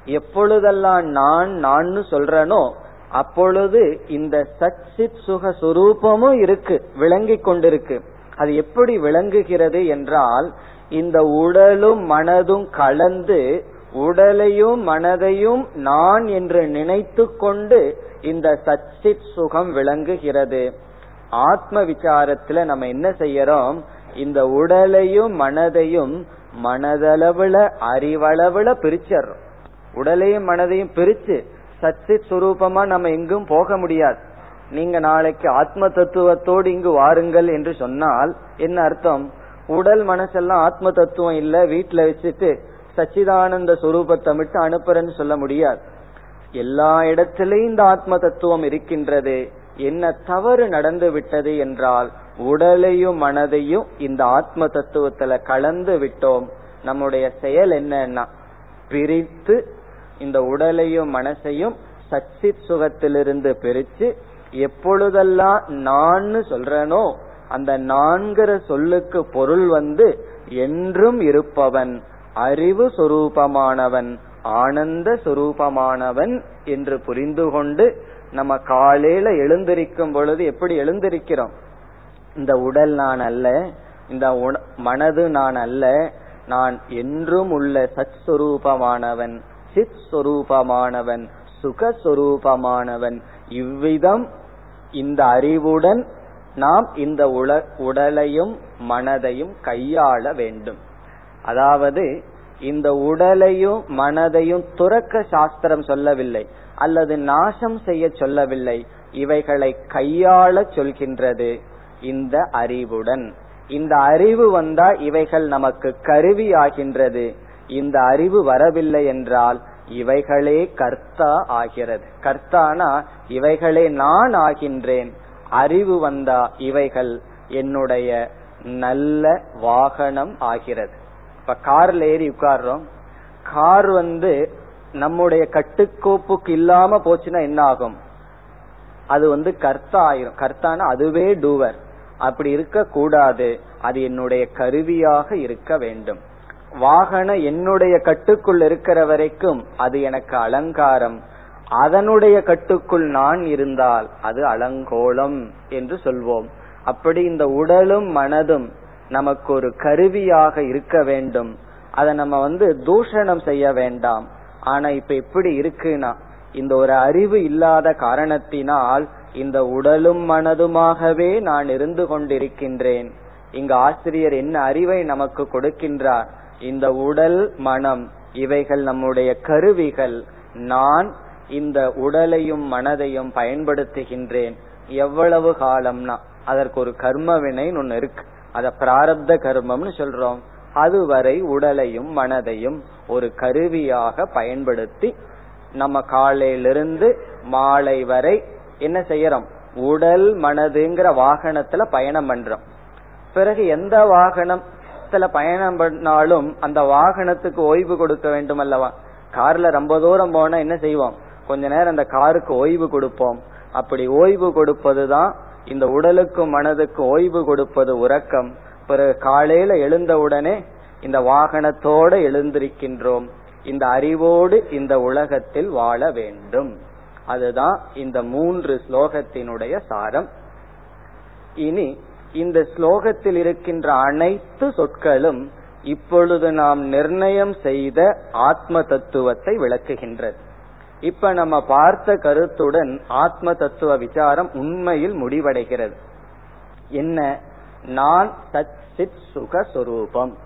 எப்பொழுதெல்லாம் நான் நான் சொல்றனோ அப்பொழுது இந்த சச்சித் சுக சுரூபமும் இருக்கு விளங்கி கொண்டிருக்கு. அது எப்படி விளங்குகிறது என்றால் இந்த உடலும் மனதும் கலந்து உடலையும் மனதையும் நான் என்று நினைத்து கொண்டு இந்த சச்சித் சுகம் விளங்குகிறது. ஆத்ம விசாரத்துல நம்ம என்ன செய்யறோம்? இந்த உடலையும் மனதையும் மனதளவுல அறிவளவுல பிரிச்சர்றோம். உடலையும் மனதையும் பிரிச்சு சச்சித் சுரூபமா நம்ம எங்கும் போக முடியாது. நீங்க நாளைக்கு ஆத்ம தத்துவத்தோடு இங்கு வாருங்கள் என்று சொன்னால் என்ன அர்த்தம்? உடல் மனசெல்லாம் ஆத்ம தத்துவம் இல்ல வீட்டுல வச்சுட்டு சச்சிதானந்த சுரூபத்தை மட்டும் அனுப்புறேன்னு சொல்ல முடியாது. எல்லா இடத்திலையும் இந்த ஆத்ம தத்துவம் இருக்கின்றது. என்ன தவறு நடந்து விட்டது என்றால் உடலையும் மனதையும் இந்த ஆத்ம தத்துவத்துல கலந்து விட்டோம். நம்முடைய செயல் என்னன்னா பிரித்து இந்த உடலையும் மனசையும் சச்சித் சுகத்திலிருந்து பிரிச்சு எப்பொழுதெல்லாம் நான் சொல்றனோ அந்த நான்கிற சொல்லுக்கு பொருள் வந்து என்றும் இருப்பவன் அறிவு சொரூபமானவன் ஆனந்த சுரூபமானவன் என்று புரிந்து கொண்டு நம்ம காலையில எழுந்திருக்கும் பொழுது எப்படி எழுந்திருக்கிறோம்? இந்த உடல் நான் அல்ல இந்த மனது நான் அல்ல நான் என்றும் உள்ள சத் சுரூபமானவன் சித் சுரூபமானவன் சுகஸ்வரூபமானவன். இவ்விதம் இந்த அறிவுடன் நாம் இந்த உடலையும் மனதையும் கையாள வேண்டும். அதாவது இந்த உடலையும் மனதையும் துறக்க சாஸ்திரம் சொல்லவில்லை அல்லது நாசம் செய்ய சொல்லவில்லை இவைகளை கையாள சொல்கின்றது. இந்த அறிவுடன். இந்த அறிவு வந்தா இவைகள் நமக்கு கருவி ஆகின்றது இந்த அறிவு வரவில்லை என்றால் இவைகளே கர்த்தா ஆகிறது. கர்த்தானா இவைகளே நான் ஆகின்றேன். அறிவு வந்தா இவைகள் என்னுடைய நல்ல வாகனம் ஆகிறது. இப்ப கார்ல ஏறி உட்கார்றோம். கார் வந்து நம்முடைய கட்டுக்கோப்புக்கு இல்லாம போச்சுன்னா என்ன ஆகும் அது வந்து கர்த்தா ஆயிரும். கர்த்தானா அதுவே டூவர். அப்படி இருக்க கூடாது அது என்னுடைய கருவியாக இருக்க வேண்டும். வாகனம் என்னுடைய கட்டுக்குள் இருக்கிற வரைக்கும் அது எனக்கு அலங்காரம். அதனுடைய கட்டுக்குள் நான் இருந்தால் அது அலங்கோலம் என்று சொல்வோம். அப்படி இந்த உடலும் மனதும் நமக்கு ஒரு கருவியாக இருக்க வேண்டும். அதை நம்ம வந்து தூஷணம் செய்ய வேண்டாம். ஆனா இப்ப எப்படி இருக்குன்னா இந்த ஒரு அறிவு இல்லாத காரணத்தினால் இந்த உடலும் மனதுமாகவே நான் இருந்து கொண்டிருக்கின்றேன். இங்கு ஆசிரியர் என்ன அறிவை நமக்கு கொடுக்கின்றார்? இந்த உடல் மனம் இவைகள் நம்முடைய கருவிகள். நான் இந்த உடலையும் மனதையும் பயன்படுத்துகின்றேன். எவ்வளவு காலம்னா அதற்கு ஒரு கர்மவினை ஒன்னு இருக்கு. அத பிராரப்த கர்மம்னு சொல்றோம். அதுவரை உடலையும் மனதையும் ஒரு கருவியாக பயன்படுத்தி நம்ம காலையிலிருந்து மாலை வரை என்ன செய்யறோம்? உடல் மனதுங்கிற வாகனத்துல பயணம் பண்றோம். பிறகு எந்த வாகனத்துல பயணம் பண்ணாலும் அந்த வாகனத்துக்கு ஓய்வு கொடுக்க வேண்டும் அல்லவா கார்ல ரொம்ப தூரம் போனா என்ன செய்வோம்? கொஞ்ச நேரம் அந்த காருக்கு ஓய்வு கொடுப்போம். அப்படி ஓய்வு கொடுப்பதுதான் இந்த உடலுக்கும் மனதுக்கும் ஓய்வு கொடுப்பது உறக்கம். பிறகு காலையில எழுந்தவுடனே இந்த வாகனத்தோட எழுந்திருக்கின்றோம். இந்த அறிவோடு இந்த உலகத்தில் வாழ வேண்டும். அதுதான் இந்த மூன்று ஸ்லோகத்தினுடைய சாரம். இனி இந்த ஸ்லோகத்தில் இருக்கின்ற அனைத்து சொற்களும் இப்பொழுது நாம் நிர்ணயம் செய்த ஆத்ம தத்துவத்தை விளக்குகின்றது. இப்ப நம்ம பார்த்த கருத்துடன் ஆத்ம தத்துவ விசாரம் உண்மையில் முடிவடைகிறது. என்ன? நான் சத் சித் சுக சொரூபம்.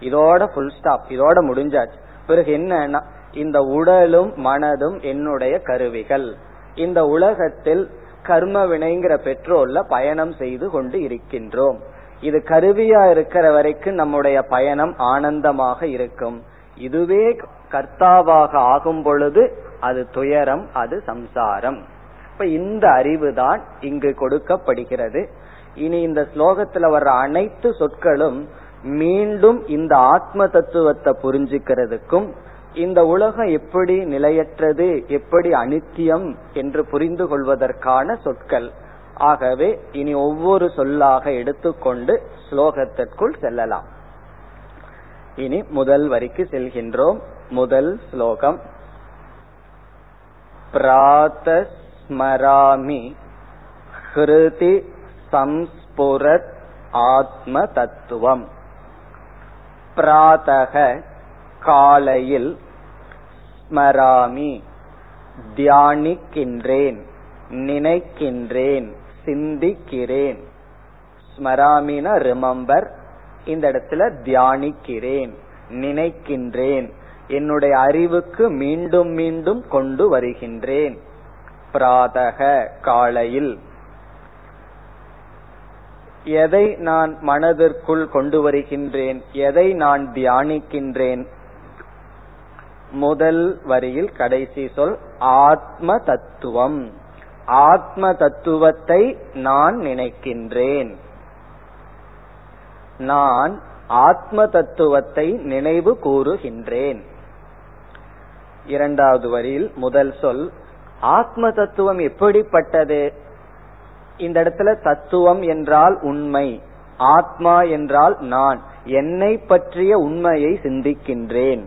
இதோட ஃபுல் ஸ்டாப் இதோட முடிஞ்சாச்சு. பிறகு என்னன்னா இந்த உடலும் மனதும் என்னுடைய கருவிகள். இந்த உலகத்தில் கர்ம வினைங்கிற பெட்ரோல்ல பயணம் செய்து கொண்டு இருக்கின்றோம். இது கருவியா இருக்கிற வரைக்கும் நம்முடைய பயணம் ஆனந்தமாக இருக்கும். இதுவே கர்த்தாவாக ஆகும் பொழுது அது துயரம் அது சம்சாரம். இப்ப இந்த அறிவு தான் இங்கு கொடுக்கப்படுகிறது. இனி இந்த ஸ்லோகத்துல வர்ற அனைத்து சொற்களும் மீண்டும் இந்த ஆத்ம தத்துவத்தை புரிஞ்சுக்கிறதுக்கும் இந்த உலகம் எப்படி நிலையற்றது எப்படி அனித்தியம் என்று புரிந்து கொள்வதற்கான சொற்கள். ஆகவே இனி ஒவ்வொரு சொல்லாக எடுத்துக்கொண்டு ஸ்லோகத்திற்குள் செல்லலாம். இனி முதல் வரிக்கு செல்கின்றோம். முதல் ஸ்லோகம். பிராத்தஸ்மராமி ஹிருதி சம்ஸ்புரத் ஆத்ம தத்துவம். பிராதக காலையில் ஸ்மராமி தியானிக்கின்றேன் நினைக்கின்றேன் சிந்திக்கிறேன். ஸ்மராமினா ரிமம்பர் இந்த இடத்துல தியானிக்கிறேன் நினைக்கின்றேன். என்னுடைய அறிவுக்கு மீண்டும் மீண்டும் கொண்டு வருகின்றேன். பிராதக காலையில். எதை நான் மனதிற்குள் கொண்டு வருகின்றேன் எதை நான் தியானிக்கின்றேன் முதல் வரியில் கடைசி சொல் ஆத்ம தத்துவம். ஆத்ம தத்துவத்தை நான் நினைக்கின்றேன். நான் ஆத்ம தத்துவத்தை நினைவு கூறுகின்றேன். இரண்டாவது வரியில் முதல் சொல் ஆத்ம தத்துவம் எப்படிப்பட்டது? இந்த இடத்துல தத்துவம் என்றால் உண்மை ஆத்மா என்றால் நான் என்னை பற்றிய உண்மையை சிந்திக்கின்றேன்.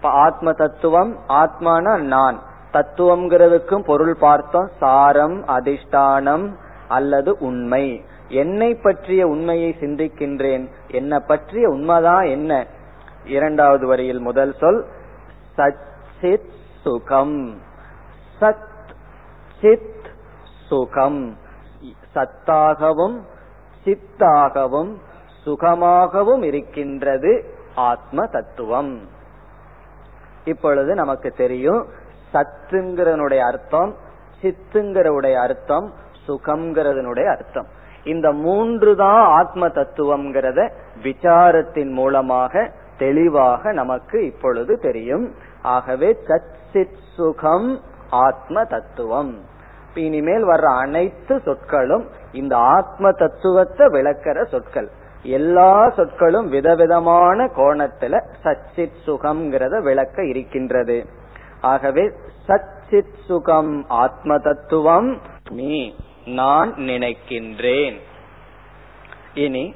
இப்ப ஆத்ம தத்துவம் ஆத்மான நான். தத்துவம்ங்கிறதுக்கும் பொருள் பார்த்தோம் சாரம் அதிஷ்டானம் அல்லது உண்மை. என்னை பற்றிய உண்மையை சிந்திக்கின்றேன். என்ன பற்றிய உண்மைதான் என்ன? இரண்டாவது வரியில் முதல் சொல் சச்சித் சுகம். சத் சித் சுகம். சத்தாகவும் சித்தாகவும் சுகமாகவும் இருக்கின்றது ஆத்ம தத்துவம். இப்பொழுது நமக்கு தெரியும் சத்துங்கிறனுடைய அர்த்தம் சித்துங்கிறவுடைய அர்த்தம் சுகம்ங்கிறதனுடைய அர்த்தம். இந்த மூன்று தான் ஆத்ம தத்துவம்ங்கிறத விசாரத்தின் மூலமாக தெளிவாக நமக்கு இப்பொழுது தெரியும். ஆகவே சத் சித் சுகம் ஆத்ம தத்துவம். இனிமேல் வர்ற அனைத்து சொற்களும் இந்த ஆத்ம தத்துவத்தை விளக்கிற சொற்கள். எல்லா சொற்களும் விதவிதமான கோணத்துல சச்சித் சுகம்ங்கிறத விளக்க இருக்கின்றது. ஆகவே சச்சித் சுகம் ஆத்ம தத்துவம் நீ நான் நினைக்கின்றேன். இனி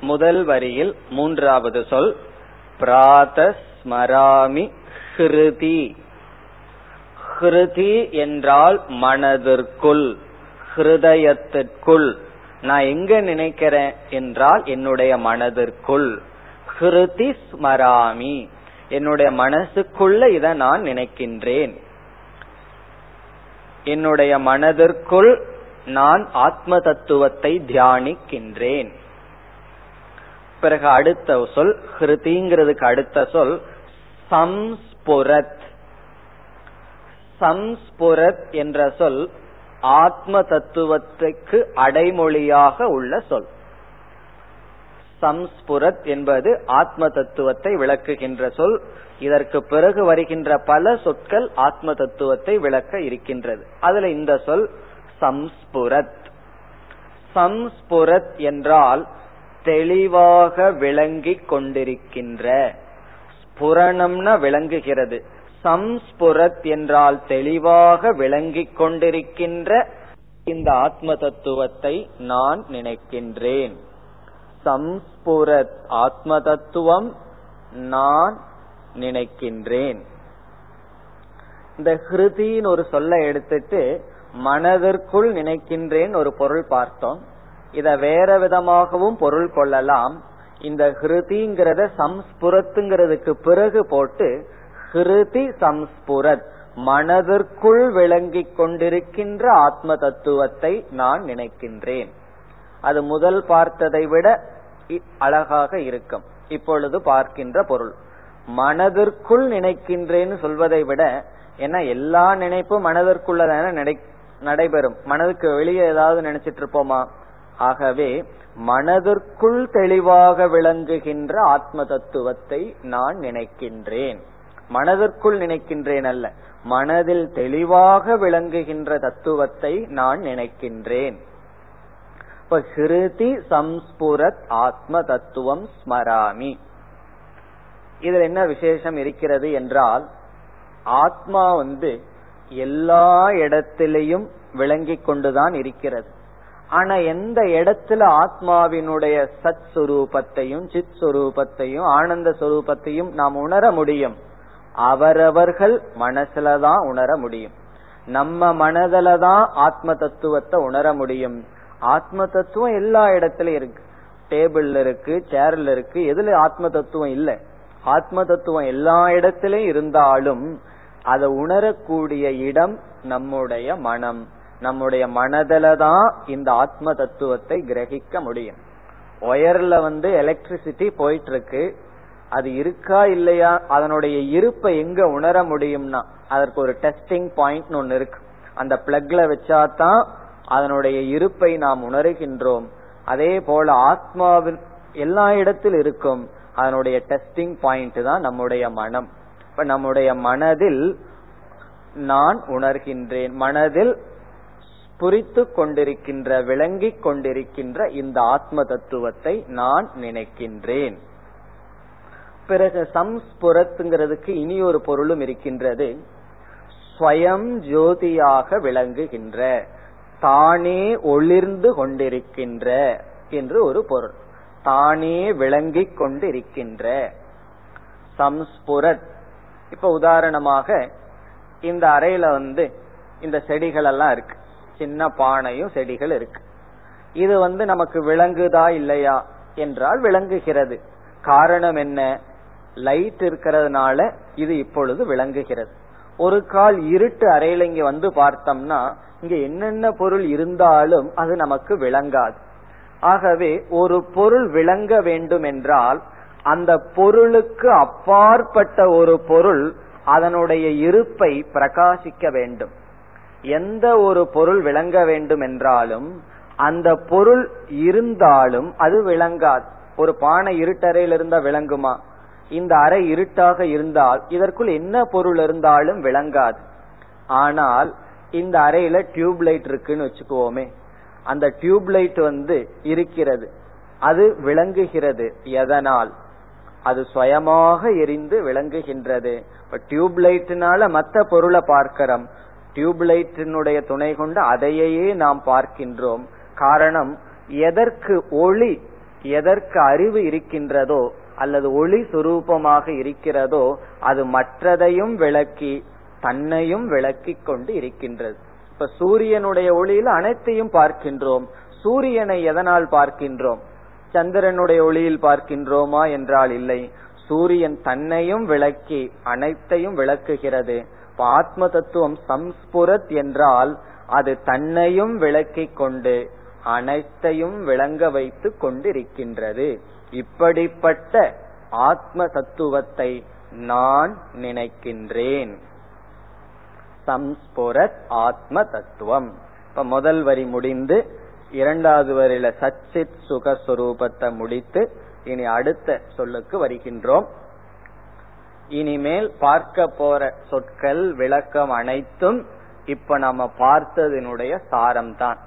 முதல் வரியில் மூன்றாவது சொல் பிராதஸ்மராமி ஹிருதி. ஹிருதி என்றால் மனதிற்குள் ஹிருதயத்திற்குள். நான் எங்க நினைக்கிறேன் என்றால் என்னுடைய மனதிற்குள். ஹிருதி ஸ்மராமி. என்னுடைய மனசுக்குள்ள இத நான் நினைக்கின்றேன். என்னுடைய மனதிற்குள் நான் ஆத்ம தத்துவத்தை தியானிக்கின்றேன். பிறகு அடுத்த சொல் ஹிருதிங்கிறதுக்கு அடுத்த சொல் சம்ஸ்புரத். சம்ஸ்புரத் என்ற சொல் ஆத்ம தத்துவத்துக்கு அடைமொழியாக உள்ள சொல். சம்ஸ்புரத் என்பது ஆத்ம தத்துவத்தை விளக்குகின்ற சொல். இதற்கு பிறகு வருகின்ற பல சொற்கள் ஆத்ம தத்துவத்தை விளக்க இருக்கின்றது. அதுல இந்த சொல் சம்ஸ்புரத். சம்ஸ்புரத் என்றால் தெளிவாக விளங்கிக் கொண்டிருக்கின்ற ஸ்புரணம்னா விளங்குகிறது. சம்ஸ்புரத் என்றால் தெளிவாக விளங்கிக் கொண்டிருக்கின்ற இந்த ஆத்ம தத்துவத்தை நான் நினைக்கின்றேன். சம்ஸ்புரத் ஆத்ம தத்துவம் நான் நினைக்கின்றேன். இந்த ஹிருதின்னு ஒரு சொல்ல எடுத்துட்டு மனதிற்குள் நினைக்கின்றேன் ஒரு பொருள் பார்த்தோம். இத வேற விதமாகவும் பொருள் கொள்ளலாம். இந்த ஹிருதிங்கிறத சம்ஸ்புரத்துங்கிறதுக்கு பிறகு போட்டு ஹிருதி சம்ஸ்புரத். மனதிற்குள் விளங்கிக் கொண்டிருக்கின்ற ஆத்ம தத்துவத்தை நான் நினைக்கின்றேன். அது முதல் பார்த்ததை விட அழகாக இருக்கும். இப்பொழுது பார்க்கின்ற பொருள். மனதிற்குள் நினைக்கின்றேன்னு சொல்வதை விட ஏன்னா எல்லா நினைப்பும் மனதிற்குள்ள நடைபெறும். மனதுக்கு வெளியே ஏதாவது நினைச்சிட்டு இருப்போமா? ஆகவே மனதிற்குள் தெளிவாக விளங்குகின்ற ஆத்ம தத்துவத்தை நான் நினைக்கின்றேன். மனதிற்குள் நினைக்கின்றேன் அல்ல மனதில் தெளிவாக விளங்குகின்ற தத்துவத்தை நான் நினைக்கின்றேன். இப்ப ஹிருதி சம்ஸ்புரத் ஆத்ம தத்துவம் ஸ்மராமி. இதுல என்ன விசேஷம் இருக்கிறது என்றால் ஆத்மா வந்து எல்லா இடத்திலையும் விளங்கிக் கொண்டுதான் இருக்கிறது. ஆனா எந்த இடத்துல ஆத்மாவினுடைய சத் சுரூபத்தையும் சித் சுரூபத்தையும் ஆனந்த சுரூபத்தையும் நாம் உணர முடியும் அவரவர்கள் மனசுலதான் உணர முடியும். நம்ம மனதில தான் ஆத்ம தத்துவத்தை உணர முடியும். ஆத்ம தத்துவம் எல்லா இடத்துலயும் இருக்கு. டேபிள்ல இருக்கு சேர்ல இருக்கு எதுல ஆத்ம தத்துவம் இல்ல. ஆத்ம தத்துவம் எல்லா இடத்திலும் இருந்தாலும் அதை உணரக்கூடிய இடம் நம்முடைய மனம். நம்முடைய மனதில தான் இந்த ஆத்ம தத்துவத்தை கிரகிக்க முடியும். ஒயர்ல வந்து எலக்ட்ரிசிட்டி போயிட்டு இருக்கு. அது இருக்கா இல்லையா? அதனுடைய இருப்பை எங்க உணர முடியும்னா அதற்கு ஒரு டெஸ்டிங் பாயிண்ட் ஒன்னு இருக்கு. அந்த பிளக்ல வச்சாதான் அதனுடைய இருப்பை நாம் உணர்கின்றோம். அதே போல ஆத்மாவில் எல்லா இடத்தில் இருக்கும் அதனுடைய டெஸ்டிங் பாயிண்ட் தான் நம்முடைய மனம். இப்ப நம்முடைய மனதில் நான் உணர்கின்றேன். மனதில் புரித்து கொண்டிருக்கின்ற விளங்கிக் கொண்டிருக்கின்ற இந்த ஆத்ம தத்துவத்தை நான் நினைக்கின்றேன். பிறகு சம்ஸ்புரத்துங்கிறதுக்கு இனி ஒரு பொருளும் இருக்கின்றது. ஸ்வயம் ஜோதியாக விளங்குகின்ற தானே ஒளிர்ந்து கொண்டிருக்கின்ற என்று ஒரு பொருள். தானே விளங்கிக் கொண்டிருக்கின்ற சம்ஸ்புரத். இப்ப உதாரணமாக இந்த அறையில வந்து இந்த செடிகள் எல்லாம் இருக்கு. சின்ன பானையும் செடிகள் இருக்கு. இது வந்து நமக்கு விளங்குதா இல்லையா? என்றால் விளங்குகிறது. காரணம் என்ன? லைட் இருக்கிறதுனால இது இப்பொழுது விளங்குகிறது. ஒரு கால் இருட்டு அறையில இங்க வந்து பார்த்தோம்னா இங்க என்னென்ன பொருள் இருந்தாலும் அது நமக்கு விளங்காது. ஆகவே ஒரு பொருள் விளங்க வேண்டும் என்றால் அந்த பொருளுக்கு அப்பாற்பட்ட ஒரு பொருள் அதனுடைய இருப்பை பிரகாசிக்க வேண்டும். எந்த ஒரு பொருள் விளங்க வேண்டும் என்றாலும் அந்த பொருள் இருந்தாலும் அது விளங்காது. ஒரு பானை இருட்டறையில் இருந்தா விளங்குமா? இந்த அறை இருட்டாக இருந்தால் இதற்குள் என்ன பொருள் இருந்தாலும் விளங்காது. ஆனால் இந்த அறையில டியூப் லைட் இருக்குன்னு வச்சுக்குவோமே. அந்த டியூப் லைட் வந்து இருக்கிறது. அது விளங்குகிறது. எதனால்? அது சுயமாக எரிந்து விளங்குகின்றது. இப்ப டியூப் லைட்னால மற்ற பொருளை பார்க்கிறோம். டியூப் லைட்டினுடைய துணை கொண்டு அதையே நாம் பார்க்கின்றோம். காரணம் எதற்கு ஒளி எதற்கு அறிவு இருக்கின்றதோ அல்லது ஒளி சுரூபமாக இருக்கிறதோ அது மற்றதையும் விளக்கி தன்னையும் விளக்கி கொண்டு இருக்கின்றது. இப்ப சூரியனுடைய ஒளியில் அனைத்தையும் பார்க்கின்றோம். சூரியனை எதனால் பார்க்கின்றோம்? சந்திரனுடைய ஒளியில் பார்க்கின்றோமா என்றால் இல்லை. சூரியன் தன்னையும் விளக்கி அனைத்தையும் விளக்குகிறது. ஆத்ம தத்துவம் சம்ஸ்புரத் என்றால் அது தன்னையும் விளக்கிக் கொண்டு அனைத்தையும் விளங்க வைத்து கொண்டிருக்கின்றது. இப்படிப்பட்ட ஆத்ம தத்துவத்தை நான் நினைக்கின்றேன். சம்ஸ்புரத் ஆத்ம தத்துவம் இப்ப முதல் வரி முடிந்து இரண்டாவது வரியில சச்சித் சுகஸ்வரூபத்தை முடித்து இனி அடுத்த சொல்லுக்கு வருகின்றோம். இனிமேல் பார்க்க போற சொற்கள் விளக்கம் அனைத்தும் இப்ப நம்ம பார்த்ததனுடைய சாரம் தான்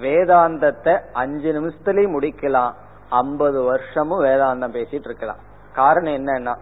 வேதாந்தத்தை அஞ்சு நிமிஷத்துலயும் முடிக்கலாம். ஐம்பது வருஷமும் வேதாந்தம் பேசிட்டு இருக்கலாம். காரணம் என்னன்னா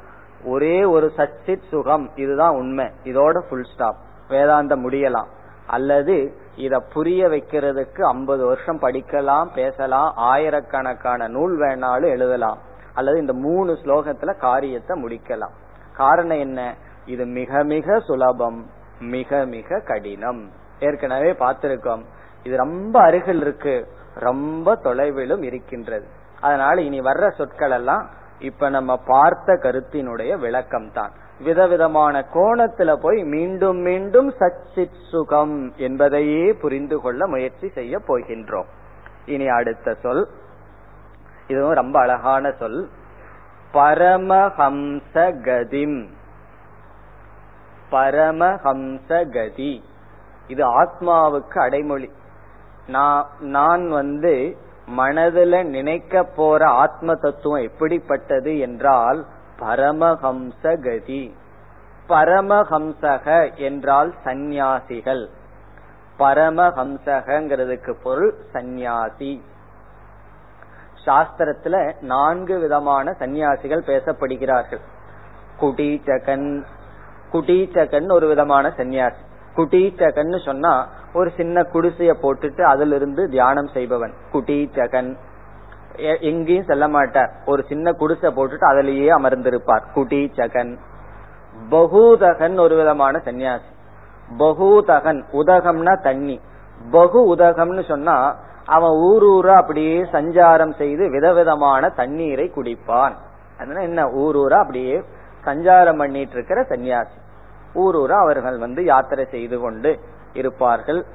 ஒரே ஒரு சச்சித் சுகம் இதுதான் உண்மை. இதோட ஃபுல் ஸ்டாப் வேதாந்தம் முடியலாம். அல்லது இத புரிய வைக்கிறதுக்கு ஐம்பது வருஷம் படிக்கலாம் பேசலாம் ஆயிரக்கணக்கான நூல் வேணாலும் எழுதலாம். அல்லது இந்த மூணு ஸ்லோகத்துல காரியத்தை முடிக்கலாம். காரணம் என்ன? இது மிக மிக சுலபம் மிக மிக கடினம். ஏற்கனவே பார்த்திருக்கோம். இது ரொம்ப அருகில் இருக்கு. ரொம்ப தொலைவிலும் இருக்கின்றது. அதனால இனி வர்ற சொற்கள் எல்லாம் இப்ப நம்ம பார்த்த கருத்தினுடைய விளக்கம் தான் விதவிதமான கோணத்துல போய் மீண்டும் மீண்டும் சச்சித் சுகம் என்பதையே புரிந்து கொள்ள முயற்சி செய்ய போகின்றோம். இனி அடுத்த சொல். இதுவும் ரொம்ப அழகான சொல். பரமஹம்ச கதிம் பரமஹம்ச கதி இது ஆத்மாவுக்கு அடைமொழி. நான் வந்து மனதுல நினைக்க போற ஆத்ம தத்துவம் எப்படிப்பட்டது என்றால் பரமஹம்ச கதி பரமஹம்சக என்றால் சந்நியாசிகள். பரமஹம்சகங்கிறதுக்கு பொருள் சந்நியாசி. சாஸ்திரத்துல நான்கு விதமான சந்நியாசிகள் பேசப்படுகிறார்கள். குடீச்சகன் குடீச்சகன் ஒரு விதமான சந்நியாசி. குட்டீச்சகன்னு சொன்னா ஒரு சின்ன குடிசைய போட்டுட்டு அதுல இருந்து தியானம் செய்பவன். குட்டீச்சகன் எங்கேயும் செல்ல மாட்டார். ஒரு சின்ன குடிசை போட்டுட்டு அதுலயே அமர்ந்திருப்பார். குட்டீச்சகன் பகூதகன் ஒரு விதமான சன்னியாசி பகூதகன் உதகம்னா தண்ணி. பகு உதகம்னு சொன்னா அவன் ஊர் ஊரா அப்படியே சஞ்சாரம் செய்து விதவிதமான தண்ணீரை குடிப்பான். அதனால என்ன? ஊர் ஊரா அப்படியே சஞ்சாரம் பண்ணிட்டு இருக்கிற சன்னியாசி ஊர் ஊரா அவர்கள் வந்து யாத்திரை செய்து கொண்டு இருப்பார்கள்.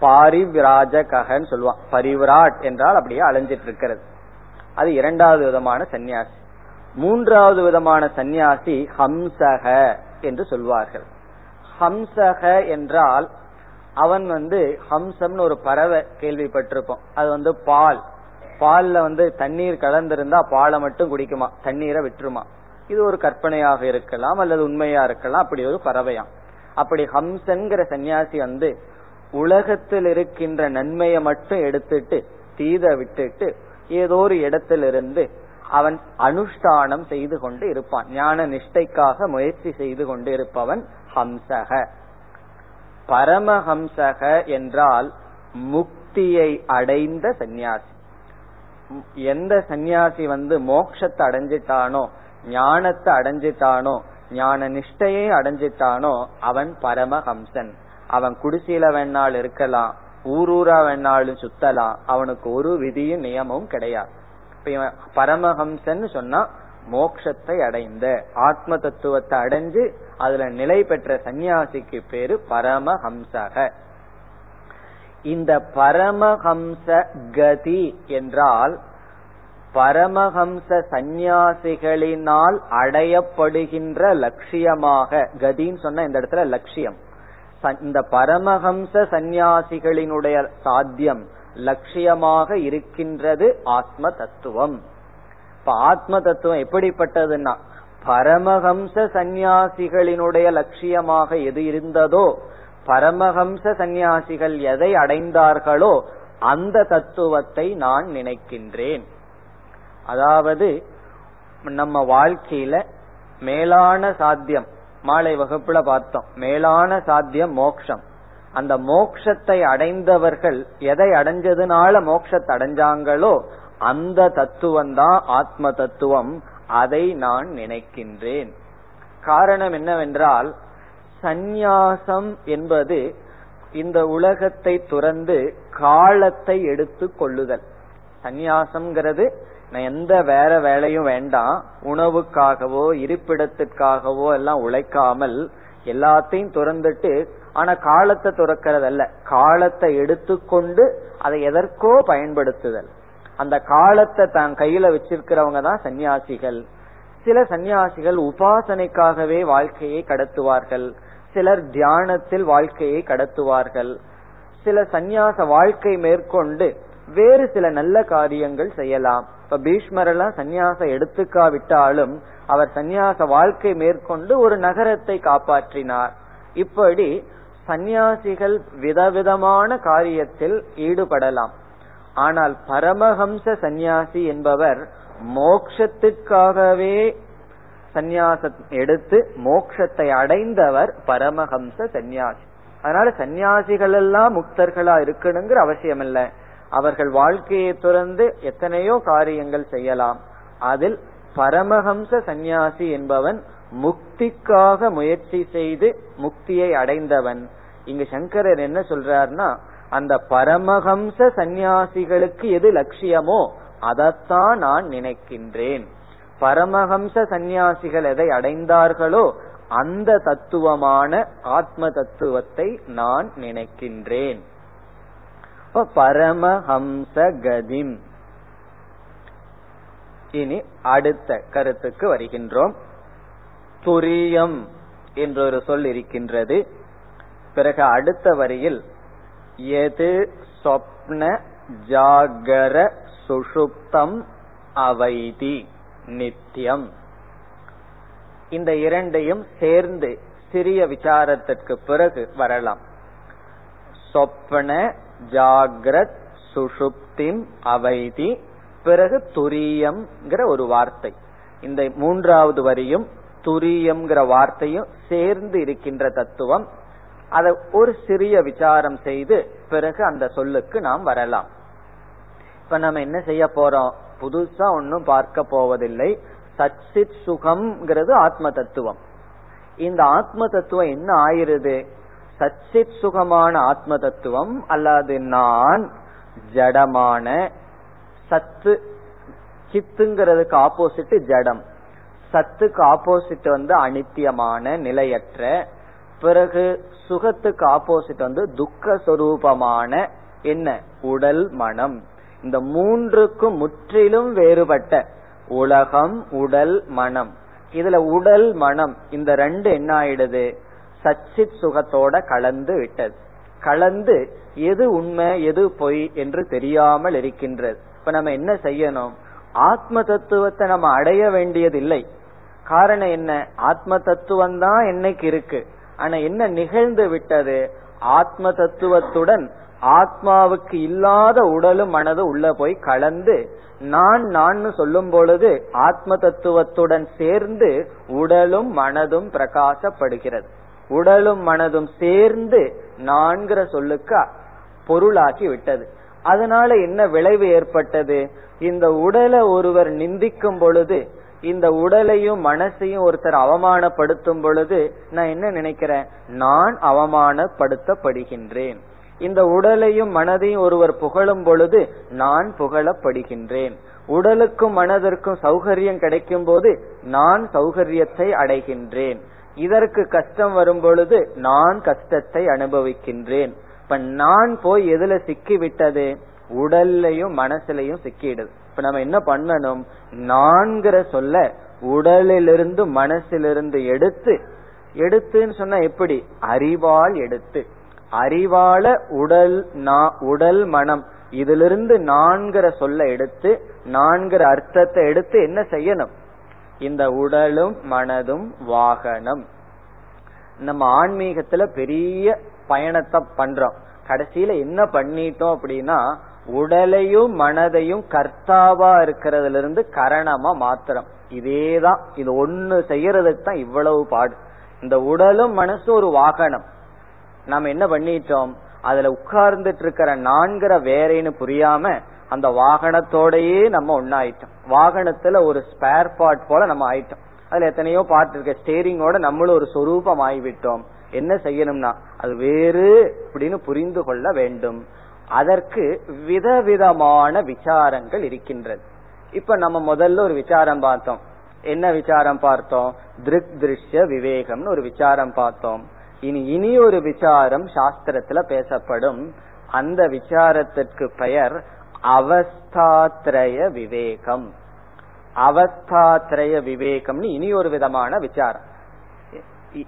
பாரிவிராஜகன்னு சொல்லுவான் பரிவிராட் என்றால் அப்படியே அலைஞ்சிட்டு இருக்கிறது அது இரண்டாவது விதமான சந்நியாசி. மூன்றாவது விதமான சந்நியாசி ஹம்சக என்று சொல்வார்கள். ஹம்சக என்றால் அவன் வந்து ஹம்சம்னு ஒரு பறவை கேள்விப்பட்டிருப்போம். அது வந்து பால். பால்ல வந்து தண்ணீர் கலந்திருந்தா பாலை மட்டும் குடிக்குமா? தண்ணீரை விட்டுருமா? இது ஒரு கற்பனையாக இருக்கலாம் அல்லது உண்மையா இருக்கலாம். அப்படி ஒரு பறவையாம். அப்படி ஹம்சங்கிற சன்னியாசி வந்து உலகத்தில் இருக்கின்ற நன்மையை மட்டும் எடுத்துட்டு தீத விட்டுட்டு ஏதோ ஒரு இடத்திலிருந்து அவன் அனுஷ்டானம் செய்து கொண்டு இருப்பான். ஞான நிஷ்டைக்காக முயற்சி செய்து கொண்டு இருப்பவன் ஹம்சக. பரமஹம்சக என்றால் முக்தியை அடைந்த சந்நியாசி. எந்த சந்நியாசி வந்து மோட்சத்தை அடைஞ்சிட்டானோ ஞானத்தை அடைஞ்சிட்டானோ ஞான நிஷ்டையை அடைஞ்சிட்டானோ அவன் பரமஹம்சன். அவன் குடிசையில வேணாலும் இருக்கலாம் ஊரூரா வேணாலும் சுத்தலாம் அவனுக்கு ஒரு விதியும் நியமமும் கிடையாது. இப்ப இவன் பரமஹம்சன் சொன்னா மோக்ஷத்தை அடைந்த ஆத்ம தத்துவத்தை அடைஞ்சு அதுல நிலை பெற்ற சந்நியாசிக்கு பேரு பரமஹம்சக. இந்த பரமஹம்ச கதி என்றால் பரமஹம்ச சந்நியாசிகளினால் அடையப்படுகின்ற லட்சியமாக கதின்னு சொன்ன இந்த இடத்துல லட்சியம். இந்த பரமஹம்ச சந்நியாசிகளினுடைய சாத்தியம் லட்சியமாக இருக்கின்றது ஆத்ம தத்துவம். இப்ப ஆத்ம தத்துவம் எப்படிப்பட்டதுன்னா பரமஹம்ச சந்நியாசிகளினுடைய லட்சியமாக எது இருந்ததோ பரமஹம்ச சந்நியாசிகள் எதை அடைந்தார்களோ அந்த தத்துவத்தை நான் நினைக்கின்றேன். அதாவது நம்ம வாழ்க்கையில மேலான சாத்தியம். மாலை வகுப்புல பார்த்தோம். மேலான சாத்தியம் மோக்ஷம். அந்த மோக்ஷத்தை அடைந்தவர்கள் எதை அடைஞ்சதுனால மோக்ஷத்தை அடைஞ்சாங்களோ அந்த தத்துவம் தான் ஆத்ம தத்துவம். அதை நான் நினைக்கின்றேன். காரணம் என்னவென்றால் சந்நியாசம் என்பது இந்த உலகத்தை துறந்து காலத்தை எடுத்து கொள்ளுதல். சந்நியாசம்ங்கிறது நான் எந்த வேற வேலையும் வேண்டாம். உணவுக்காகவோ இருப்பிடத்திற்காகவோ எல்லாம் உழைக்காமல் எல்லாத்தையும் துறந்துட்டு ஆனா காலத்தை துறக்கிறதல்ல. காலத்தை எடுத்துக்கொண்டு அதை எதற்கோ பயன்படுத்துதல். அந்த காலத்தை தான் கையில வச்சிருக்கிறவங்க தான் சன்னியாசிகள். சில சன்னியாசிகள் உபாசனைக்காகவே வாழ்க்கையை கடத்துவார்கள். சிலர் தியானத்தில் வாழ்க்கையை கடத்துவார்கள். சில சந்நியாச வாழ்க்கை மேற்கொண்டு வேறு சில நல்ல காரியங்கள் செய்யலாம். இப்ப பீஷ்மர் எல்லாம் சந்நியாசம் எடுத்துக்காவிட்டாலும் அவர் சந்நியாச வாழ்க்கை மேற்கொண்டு ஒரு நகரத்தை காப்பாற்றினார். இப்படி சந்நியாசிகள் விதவிதமான காரியத்தில் ஈடுபடலாம். ஆனால் பரமஹம்ச சந்நியாசி என்பவர் மோக்ஷத்துக்காகவே சந்நியாசம் எடுத்து மோக்ஷத்தை அடைந்தவர் பரமஹம்ச சந்நியாசி. அதனால சந்நியாசிகள் எல்லாம் முக்தர்களா இருக்கணுங்கிற அவசியம் இல்லை அவர்கள் வாழ்க்கையை துறந்து எத்தனையோ காரியங்கள் செய்யலாம். அதில் பரமஹம்ச சந்நியாசி என்பவன் முக்திக்காக முயற்சி செய்து முக்தியை அடைந்தவன். இங்கு சங்கரர் என்ன சொல்றாருன்னா அந்த பரமஹம்ச சந்நியாசிகளுக்கு எது லட்சியமோ அதைத்தான் நான் நினைக்கின்றேன். பரமஹம்ச சந்நியாசிகள் எதை அடைந்தார்களோ அந்த தத்துவமான ஆத்ம தத்துவத்தை நான் நினைக்கின்றேன். பரமஹம்ச கதிம் இனி அடுத்த கருத்துக்கு வருகின்றோம் துரியம் என்றொரு சொல் இருக்கின்றது பிறகு அடுத்த வரியில் எது சொப்ன ஜாகர சுஷுப்தம் அவைதி நித்தியம் இந்த இரண்டையும் சேர்ந்து சிறிய விசாரத்திற்கு பிறகு வரலாம். சொப்பன ஜாகிரத் சுஷுப்திம் அவைதி. பிறகு துரியம்ங்கிற ஒரு வார்த்தை. இந்த மூன்றாவது வரியும் துரியம்ங்கிற வார்த்தையும் சேர்ந்து இருக்கின்ற தத்துவம். அதை ஒரு சிறிய விசாரம் செய்து பிறகு அந்த சொல்லுக்கு நாம் வரலாம். இப்ப நம்ம என்ன செய்ய போறோம்? புதுசா ஒன்னும் பார்க்க போவதில்லை. சச்சித் சுகம்ங்கிறது ஆத்ம தத்துவம். இந்த ஆத்ம தத்துவம் என்ன ஆயிருது சச்சித் சுகமான ஆத்ம தத்துவம் அல்லது நான் ஜடமான சத்து சித்துங்கிறதுக்கு ஆப்போசிட் ஜடம். சத்துக்கு ஆப்போசிட் வந்து அனித்தியமான நிலையற்ற. பிறகு சுகத்துக்கு ஆப்போசிட் வந்து துக்க சொரூபமான என்ன? உடல் மனம். இந்த மூன்றுக்கும் முற்றிலும் வேறுபட்ட உலகம் உடல் மனம். இதுல உடல் மனம் இந்த ரெண்டு என்ன ஆயிடுது? சச்சித் சுகத்தோட கலந்து விட்டது. கலந்து எது உண்மை எது பொய் என்று தெரியாமல் இருக்கின்றது. இப்ப நம்ம என்ன செய்யணும்? ஆத்ம தத்துவத்தை நம்ம அடைய வேண்டியதில்லை. காரணம் என்ன? ஆத்ம தத்துவம் தான் என்னைக்கு இருக்கு. ஆனா என்ன நிகழ்ந்து விட்டது? ஆத்ம தத்துவத்துடன் ஆத்மாவுக்கு இல்லாத உடலும் மனது உள்ள போய் கலந்து நான் நான் சொல்லும் பொழுது ஆத்ம தத்துவத்துடன் சேர்ந்து உடலும் மனதும் பிரகாசப்படுகிறது. உடலும் மனதும் சேர்ந்து நான்கிற சொல்லுக்கு பொருளாக்கி விட்டது. அதனால என்ன விளைவு ஏற்பட்டது? இந்த உடலை ஒருவர் நிந்திக்கும் பொழுது இந்த உடலையும் மனசையும் ஒருத்தர் அவமானப்படுத்தும் பொழுது நான் என்ன நினைக்கிறேன்? நான் அவமானப்படுத்தப்படுகின்றேன். இந்த உடலையும் மனதையும் ஒருவர் புகழும் பொழுது நான் புகழப்படுகின்றேன். உடலுக்கும் மனதிற்கும் சௌகரியம் கிடைக்கும் போது நான் சௌகரியத்தை அடைகின்றேன். இதற்கு கஷ்டம் வரும் பொழுது நான் கஷ்டத்தை அனுபவிக்கின்றேன். இப்ப நான் போய் எதுல சிக்கி விட்டது உடல்லையும் மனசுலையும் சிக்கிடுது இப்ப நம்ம என்ன பண்ணணும்? நான்கிற சொல்ல உடலிலிருந்து மனசிலிருந்து எடுத்து எடுத்துன்னு சொன்னா எப்படி? அறிவால் எடுத்து. அறிவால உடல் உடல் மனம் இதிலிருந்து நான்கிற சொல்ல எடுத்து நான்கிற அர்த்தத்தை எடுத்து என்ன செய்யணும்? இந்த உடலும் மனதும் வாகனம். நம்ம ஆன்மீகத்துல பெரிய பயணத்தை பண்றோம். கடைசியில என்ன பண்ணிட்டோம் அப்படின்னா உடலையும் மனதையும் கர்த்தாவா இருக்கிறதுல இருந்து கரணமா மாத்திரம் இதேதான் இது ஒண்ணு செய்யறதுக்கு தான் இவ்வளவு பாடு. இந்த உடலும் மனசும் ஒரு வாகனம். நாம என்ன பண்ணிட்டோம்? அதுல உட்கார்ந்துட்டு இருக்கிற நான்கிற வேறேன்னு புரியாம அந்த வாகனத்தோடயே நம்ம ஒன்னாயிட்டோம் வாகனத்துல ஒரு ஸ்பேர் பார்ட் போல நம்ம ஆயிட்டோம். அதுல எத்தனையோ பார்ட் இருக்க. ஸ்டேரிங்கோட நம்மளும் ஒரு சொரூபம் ஆகிவிட்டோம் என்ன செய்யணும்னா அது வேறு அப்படின்னு புரிந்து கொள்ள வேண்டும். அதற்கு விதவிதமான விசாரங்கள் இருக்கின்றது. இப்ப நம்ம முதல்ல ஒரு விசாரம் பார்த்தோம். என்ன விசாரம் பார்த்தோம்? திருக் திருஷ்ய விவேகம்னு ஒரு விசாரம் பார்த்தோம். இனி இனி ஒரு விசாரம் சாஸ்திரத்துல பேசப்படும். அந்த விசாரத்திற்கு பெயர் அவஸ்தாத்ரய விவேகம். அவஸ்தாத்ரய விவேகம்னு இனி ஒரு விதமான விசாரம்.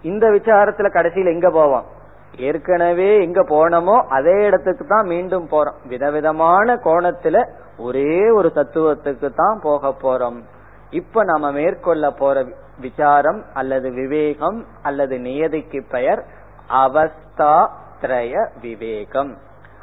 இந்த விசாரத்துல கடைசியில் எங்க போவோம்? ஏற்கனவே எங்க போனோமோ அதே இடத்துக்கு தான் மீண்டும் போறோம். விதவிதமான கோணத்துல ஒரே ஒரு தத்துவத்துக்கு தான் போக போறோம். இப்ப நாம மேற்கொள்ள போற விசாரம் அல்லது விவேகம் அல்லது நியதிக்கு பெயர் அவஸ்தா திரய விவேகம்.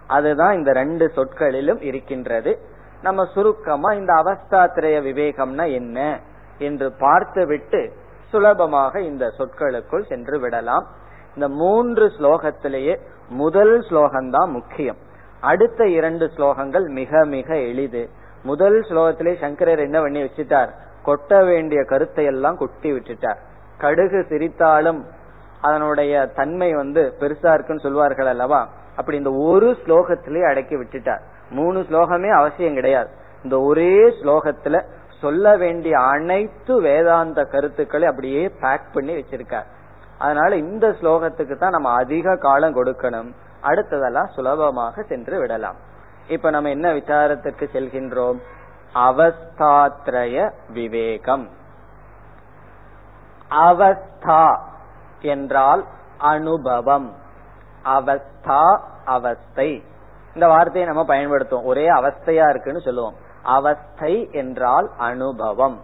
அதுதான் இந்த ரெண்டு சொற்களிலும் இருக்கின்றது. நம்ம சுருக்கமா இந்த அவஸ்தாத்திரய விவேகம்னா என்ன என்று பார்த்து விட்டு சுலபமாக இந்த சொற்களுக்குள் சென்று விடலாம். இந்த மூன்று ஸ்லோகத்திலேயே முதல் ஸ்லோகம்தான் முக்கியம். அடுத்த இரண்டு ஸ்லோகங்கள் மிக மிக எளிது. முதல் ஸ்லோகத்திலே சங்கரர் என்ன பண்ணி வச்சுட்டார்? கொட்ட வேண்டிய கருத்தை எல்லாம் கொட்டி விட்டுட்டார். கடுகு சிரித்தாலும் அதனுடைய தன்மை வந்து பெருசா இருக்குன்னு சொல்வார்கள் அல்லவா? அப்படி இந்த ஒரு ஸ்லோகத்திலேயே அடக்கி விட்டுட்டார். மூணு ஸ்லோகமே அவசியம் கிடையாது. இந்த ஒரே ஸ்லோகத்துல சொல்ல வேண்டிய அனைத்து வேதாந்த கருத்துக்களை அப்படியே பேக் பண்ணி வச்சிருக்கார். அதனால இந்த ஸ்லோகத்துக்கு தான் நம்ம அதிக காலம் கொடுக்கணும். அடுத்ததெல்லாம் சுலபமாக சென்று விடலாம். இப்ப நம்ம என்ன விசாரத்திற்கு செல்கின்றோம்? அவஸ்தாத்ரய விவேகம். அவஸ்தா என்றால் அனுபவம். அவஸ்தா அவஸ்தை. இந்த வார்த்தையை நம்ம பயன்படுத்துவோம். ஒரே அவஸ்தையா இருக்குன்னு சொல்லுவோம். அவஸ்தை என்றால் அனுபவம்.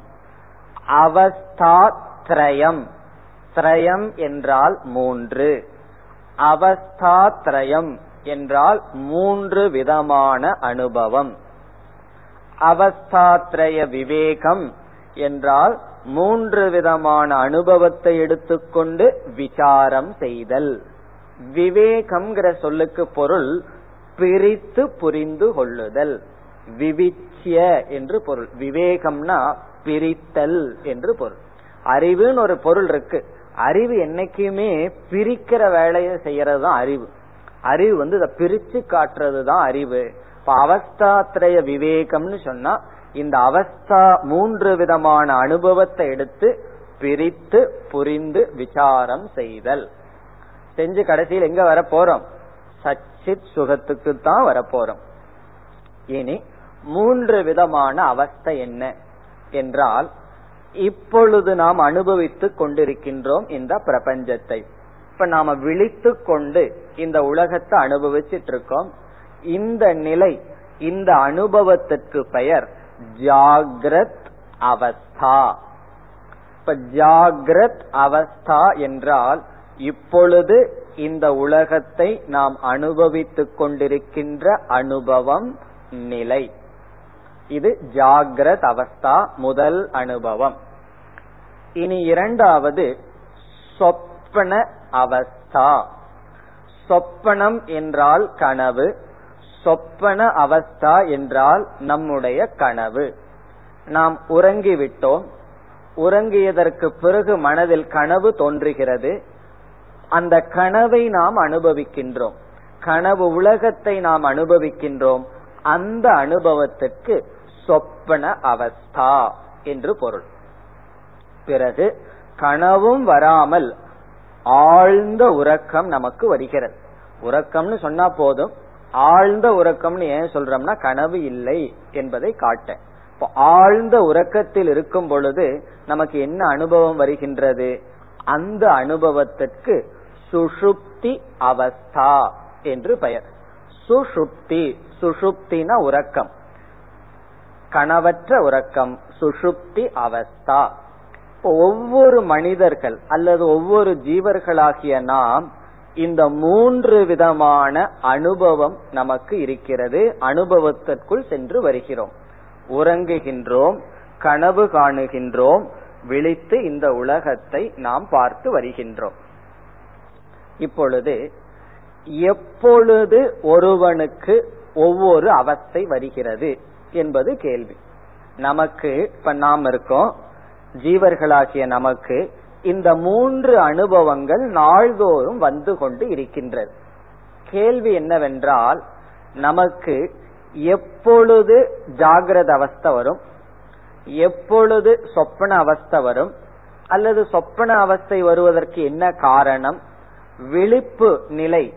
அவஸ்தா திரயம் திரயம் என்றால் மூன்று. அவஸ்தா திரயம் என்றால் மூன்று விதமான அனுபவம். அவஸ்தாத்ரய விவேகம் என்றால் மூன்று விதமான அனுபவத்தை எடுத்துக்கொண்டு விசாரம் செய்தல். விவேகம்ங்கிற சொல்லுக்கு பொருள் பிரித்து புரிந்து கொள்ளுதல். விவிச்சிய என்று பொருள். விவேகம்னா பிரித்தல் என்று பொருள். அறிவுன்னு ஒரு பொருள் இருக்கு. அறிவு என்னைக்குமே பிரிக்கிற வேலையை செய்யறது தான் அறிவு. அறிவு வந்து இதை பிரிச்சு காட்டுறது தான் அறிவு. இப்ப அவஸ்தாத்திரய விவேகம்னு சொன்னா இந்த அவஸ்தா மூன்று விதமான அனுபவத்தை எடுத்து பிரித்து புரிந்து விசாரம் செய்தல். செஞ்சு கடைசியில் எங்க வர போறோம்? சச்சித் சுகத்துக்கு தான் வரப்போறோம் இனி மூன்று விதமான அவஸ்தை என்ன என்றால் இப்பொழுது நாம் அனுபவித்துக் கொண்டிருக்கின்றோம் இந்த பிரபஞ்சத்தை. இப்ப நாம விழித்து கொண்டு இந்த உலகத்தை அனுபவிச்சிட்டு இருக்கோம். இந்த நிலை இந்த அனுபவத்திற்கு பெயர் ஜாகிரத் அவஸ்தா. இப்ப ஜாகிரத் அவஸ்தா என்றால் இப்பொழுது இந்த உலகத்தை நாம் அனுபவித்துக் கொண்டிருக்கின்ற அனுபவம் நிலை. இது ஜாகிரத் அவஸ்தா முதல் அனுபவம். இனி இரண்டாவது சொப்பன அவஸ்தா. சொப்பனம் என்றால் கனவு சொப்பன அவஸ்தா என்றால் நம்முடைய கனவு. நாம் உறங்கிவிட்டோம். உறங்கியதற்கு பிறகு மனதில் கனவு தோன்றுகிறது. அந்த கனவை நாம் அனுபவிக்கின்றோம். கனவு உலகத்தை நாம் அனுபவிக்கின்றோம். அந்த அனுபவத்திற்கு சொப்பன அவஸ்தா என்று பொருள். பிறகு கனவும் வராமல் ஆழ்ந்த உறக்கம் நமக்கு வருகிறது. உறக்கம்னு சொன்னா போதும். ஆழ்ந்த உறக்கம்னு ஏன் சொல்றோம்னா கனவு இல்லை என்பதை காட்ட. இப்போ ஆழ்ந்த உறக்கத்தில் இருக்கும் பொழுது நமக்கு என்ன அனுபவம் வருகின்றது? அந்த அனுபவத்திற்கு சுஷுப்தி அவஸ்தா என்று பெயர். சுஷுப்தி சுஷுப்தின உறக்கம். கனவற்ற உறக்கம் சுஷுப்தி அவஸ்தா. ஒவ்வொரு மனிதர்கள் அல்லது ஒவ்வொரு ஜீவர்களாகிய நாம் இந்த மூன்று விதமான அனுபவம் நமக்கு இருக்கிறது. அனுபவத்திற்குள் சென்று வருகிறோம். உறங்குகின்றோம் கனவு காணுகின்றோம் விழித்து இந்த உலகத்தை நாம் பார்த்து வருகின்றோம். இப்பொழுது எப்பொழுது ஒருவனுக்கு ஒவ்வொரு அவஸ்தை வருகிறது என்பது கேள்வி. நமக்கு இப்ப நாம் இருக்கோம். ஜீவர்களாகிய நமக்கு இந்த மூன்று அனுபவங்கள் நாள்தோறும் வந்து கொண்டு இருக்கின்றது. கேள்வி என்னவென்றால் நமக்கு எப்பொழுது ஜாகிரத அவஸ்தை வரும்? எப்பொழுது சொப்பன அவஸ்தை வரும்? அல்லது சொப்பன அவஸ்தை வருவதற்கு என்ன காரணம்? விழிப்பு நிலை.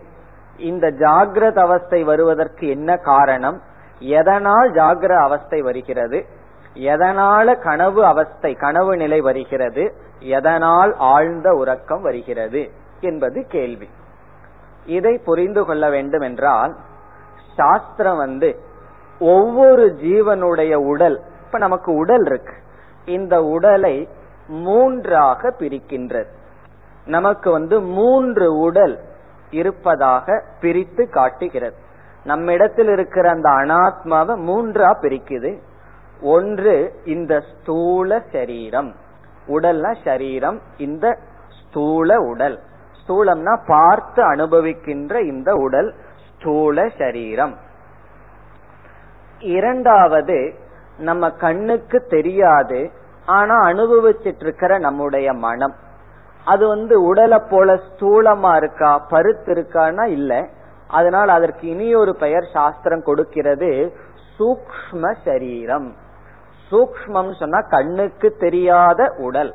இந்த ஜாகிரத அவஸ்தை வருவதற்கு என்ன காரணம்? எதனால் ஜாகிர அவஸ்தை வருகிறது? எதனால கனவு அவஸ்தை கனவு நிலை வருகிறது? எதனால் ஆழ்ந்த உறக்கம் வருகிறது? என்பது கேள்வி. இதை புரிந்து கொள்ள வேண்டும் என்றால் சாஸ்திரம் வந்து ஒவ்வொரு ஜீவனுடைய உடல் இப்ப நமக்கு உடல் இருக்கு. இந்த உடலை மூன்றாக பிரிக்கின்றது. நமக்கு வந்து மூன்று உடல் இருப்பதாக பிரித்து காட்டுகிறது. நம்மிடத்தில் இருக்கிற அந்த அனாத்மாவை மூன்றா பிரிக்குது. ஒன்று இந்த ஸ்தூல சரீரம். உடல்னா சரீரம் இந்த ஸ்தூல உடல். ஸ்தூலம்னா பார்த்து அனுபவிக்கின்ற இந்த உடல் ஸ்தூல சரீரம். இரண்டாவது நம்ம கண்ணுக்கு தெரியாது ஆனா அனுபவிச்சிட்டு இருக்கிற நம்முடைய மனம். அது வந்து உடலை போல ஸ்தூலமா இருக்கா பருத்து இருக்கான்னா இல்ல. அதனால் அதற்கு இனி ஒரு பெயர் சாஸ்திரம் கொடுக்கிறது சூக்ம சரீரம். சூக்மம் சொன்னா கண்ணுக்கு தெரியாத உடல்.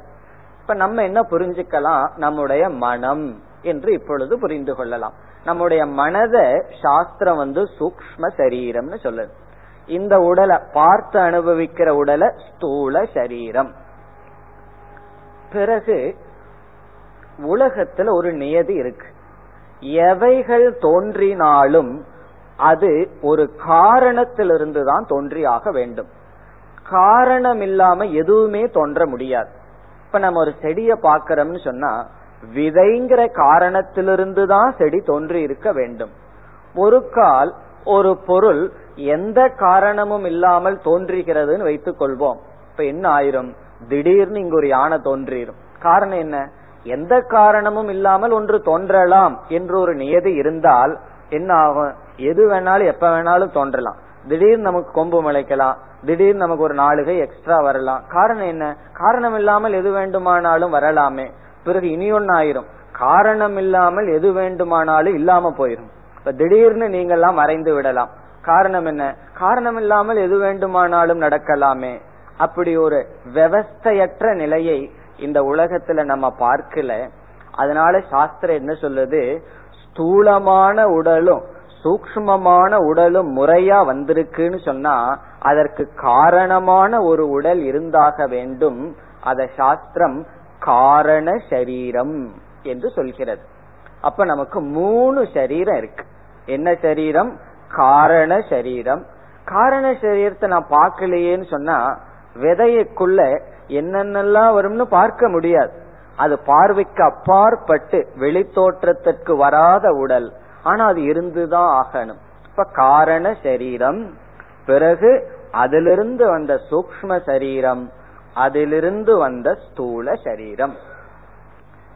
இப்ப நம்ம என்ன புரிஞ்சுக்கலாம்? நம்முடைய மனம் என்று இப்பொழுது புரிந்து கொள்ளலாம். நம்முடைய மனதை சாஸ்திரம் வந்து சூக்ம சரீரம்னு சொல்லுது. இந்த உடலை பார்த்து அனுபவிக்கிற உடலை ஸ்தூல சரீரம். பிறகு உலகத்துல ஒரு நியதி இருக்கு. எவைகள் தோன்றினாலும் அது ஒரு காரணத்திலிருந்து தான் தோன்றியாக வேண்டும். காரணம் இல்லாம எதுவுமே தோன்ற முடியாது. இப்ப நம்ம ஒரு செடியை பாக்கிறோம்னு சொன்னா விதைங்கிற காரணத்திலிருந்து தான் செடி தோன்றி இருக்க வேண்டும். ஒரு கால் ஒரு பொருள் எந்த காரணமும் இல்லாமல் தோன்றுகிறதுன்னு வைத்துக் கொள்வோம் இப்ப என்ன ஆயிரும்? திடீர்னு இங்க ஒரு யானை தோன்றிடும் காரணம் என்ன? எந்த காரணமும் இல்லாமல் ஒன்று தோன்றலாம் என்று ஒரு நியதி இருந்தால் என்ன ஆகும்? எது வேணாலும் எப்ப வேணாலும் தோன்றலாம். திடீர்னு நமக்கு கொம்பு முளைக்கலாம். திடீர்னு நமக்கு ஒரு நாளுகை எக்ஸ்ட்ரா வரலாம். காரணம் என்ன? காரணம் இல்லாமல் எது வேண்டுமானாலும் வரலாமே. பிறகு இனி ஒன்னு ஆயிரும். காரணம் இல்லாமல் எது வேண்டுமானாலும் இல்லாம போயிரும். இப்ப திடீர்னு நீங்கெல்லாம் மறைந்து விடலாம். காரணம் என்ன? காரணம் இல்லாமல் எது வேண்டுமானாலும் நடக்கலாமே. அப்படி ஒரு விவஸ்தையற்ற நிலையை இந்த உலகத்துல நம்ம பார்க்கல. அதனால சாஸ்திரம் என்ன சொல்லுது? ஸ்தூலமான உடலும் சூக்மமான உடலும் முறையா வந்திருக்குன்னு சொன்னா அதற்கு காரணமான ஒரு உடல் இருந்தாக வேண்டும். அத சாஸ்திரம் காரண சரீரம் என்று சொல்கிறது. அப்ப நமக்கு மூணு சரீரம் இருக்கு. என்ன சரீரம்? காரண சரீரம். காரண சரீரத்தை நான் பார்க்கலையேன்னு சொன்னா விதையக்குள்ள என்னென்னலாம் வரும்னு பார்க்க முடியாது. அது பார்வைக்கு அப்பாற்பட்டு வெளித்தோற்றத்திற்கு வராத உடல். ஆனா அது இருந்துதான் ஆகணும். இப்ப காரண சரீரம் பிறகு அதிலிருந்து வந்த சூக்ம சரீரம் அதிலிருந்து வந்த ஸ்தூல சரீரம்.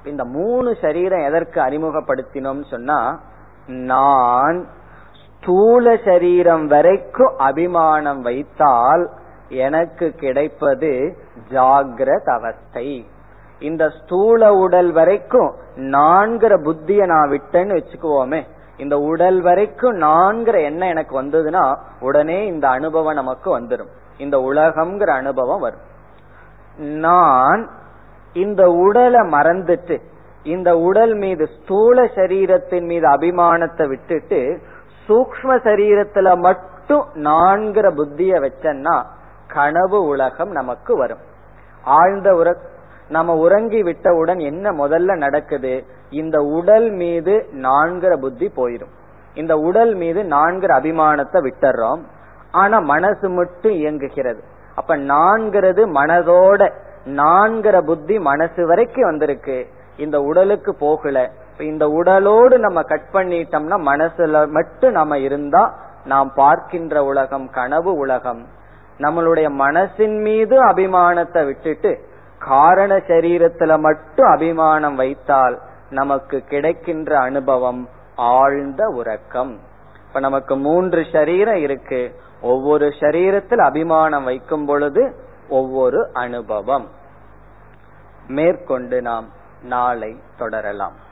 இந்த மூணு சரீரம் எதற்கு அறிமுகப்படுத்தினோம் சொன்னா நான் ஸ்தூல சரீரம் வரைக்கும் அபிமானம் வைத்தால் எனக்கு கிடைப்பது ஜாகிரத அவஸ்தை இந்த ஸ்தூல உடல் வரைக்கும் நான்கிற புத்திய நான் விட்டேன்னு வச்சுக்குவோமே இந்த உடல் வரைக்கும் நான்கிற எண்ணம் எனக்கு வந்ததுன்னா உடனே இந்த அனுபவம் நமக்கு வந்துடும் இந்த உலகம்ங்கிற அனுபவம் வரும். நான் இந்த உடலை மறந்துட்டு இந்த உடல் மீது ஸ்தூல சரீரத்தின் மீது அபிமானத்தை விட்டுட்டு சூக்ம சரீரத்துல மட்டும் நான்கிற புத்திய வச்சேன்னா கனவு உலகம் நமக்கு வரும். ஆழ்ந்த உற நம்ம உறங்கி விட்டவுடன் என்ன முதல்ல நடக்குது? இந்த உடல் மீது நான்கிற புத்தி போயிடும் இந்த உடல் மீது நான்கிற அபிமானத்தை விட்டுறோம். ஆனா மனசு மட்டும் இயங்குகிறது. அப்ப நான்கிறது மனதோட நான்கிற புத்தி மனசு வரைக்கும் வந்திருக்கு. இந்த உடலுக்கு போகல. இந்த உடலோடு நம்ம கட் பண்ணிட்டோம்னா மனசுல மட்டும் நம்ம இருந்தா நாம் பார்க்கின்ற உலகம் கனவு உலகம். நம்மளுடைய மனசின் மீது அபிமானத்தை விட்டுட்டு காரண சரீரத்துல மட்டும் அபிமானம் வைத்தால் நமக்கு கிடைக்கின்ற அனுபவம் ஆழ்ந்த உறக்கம். இப்ப நமக்கு மூன்று சரீரம் இருக்கு. ஒவ்வொரு சரீரத்தில் அபிமானம் வைக்கும் பொழுது ஒவ்வொரு அனுபவம். மேற்கொண்டு நாம் நாளை தொடரலாம்.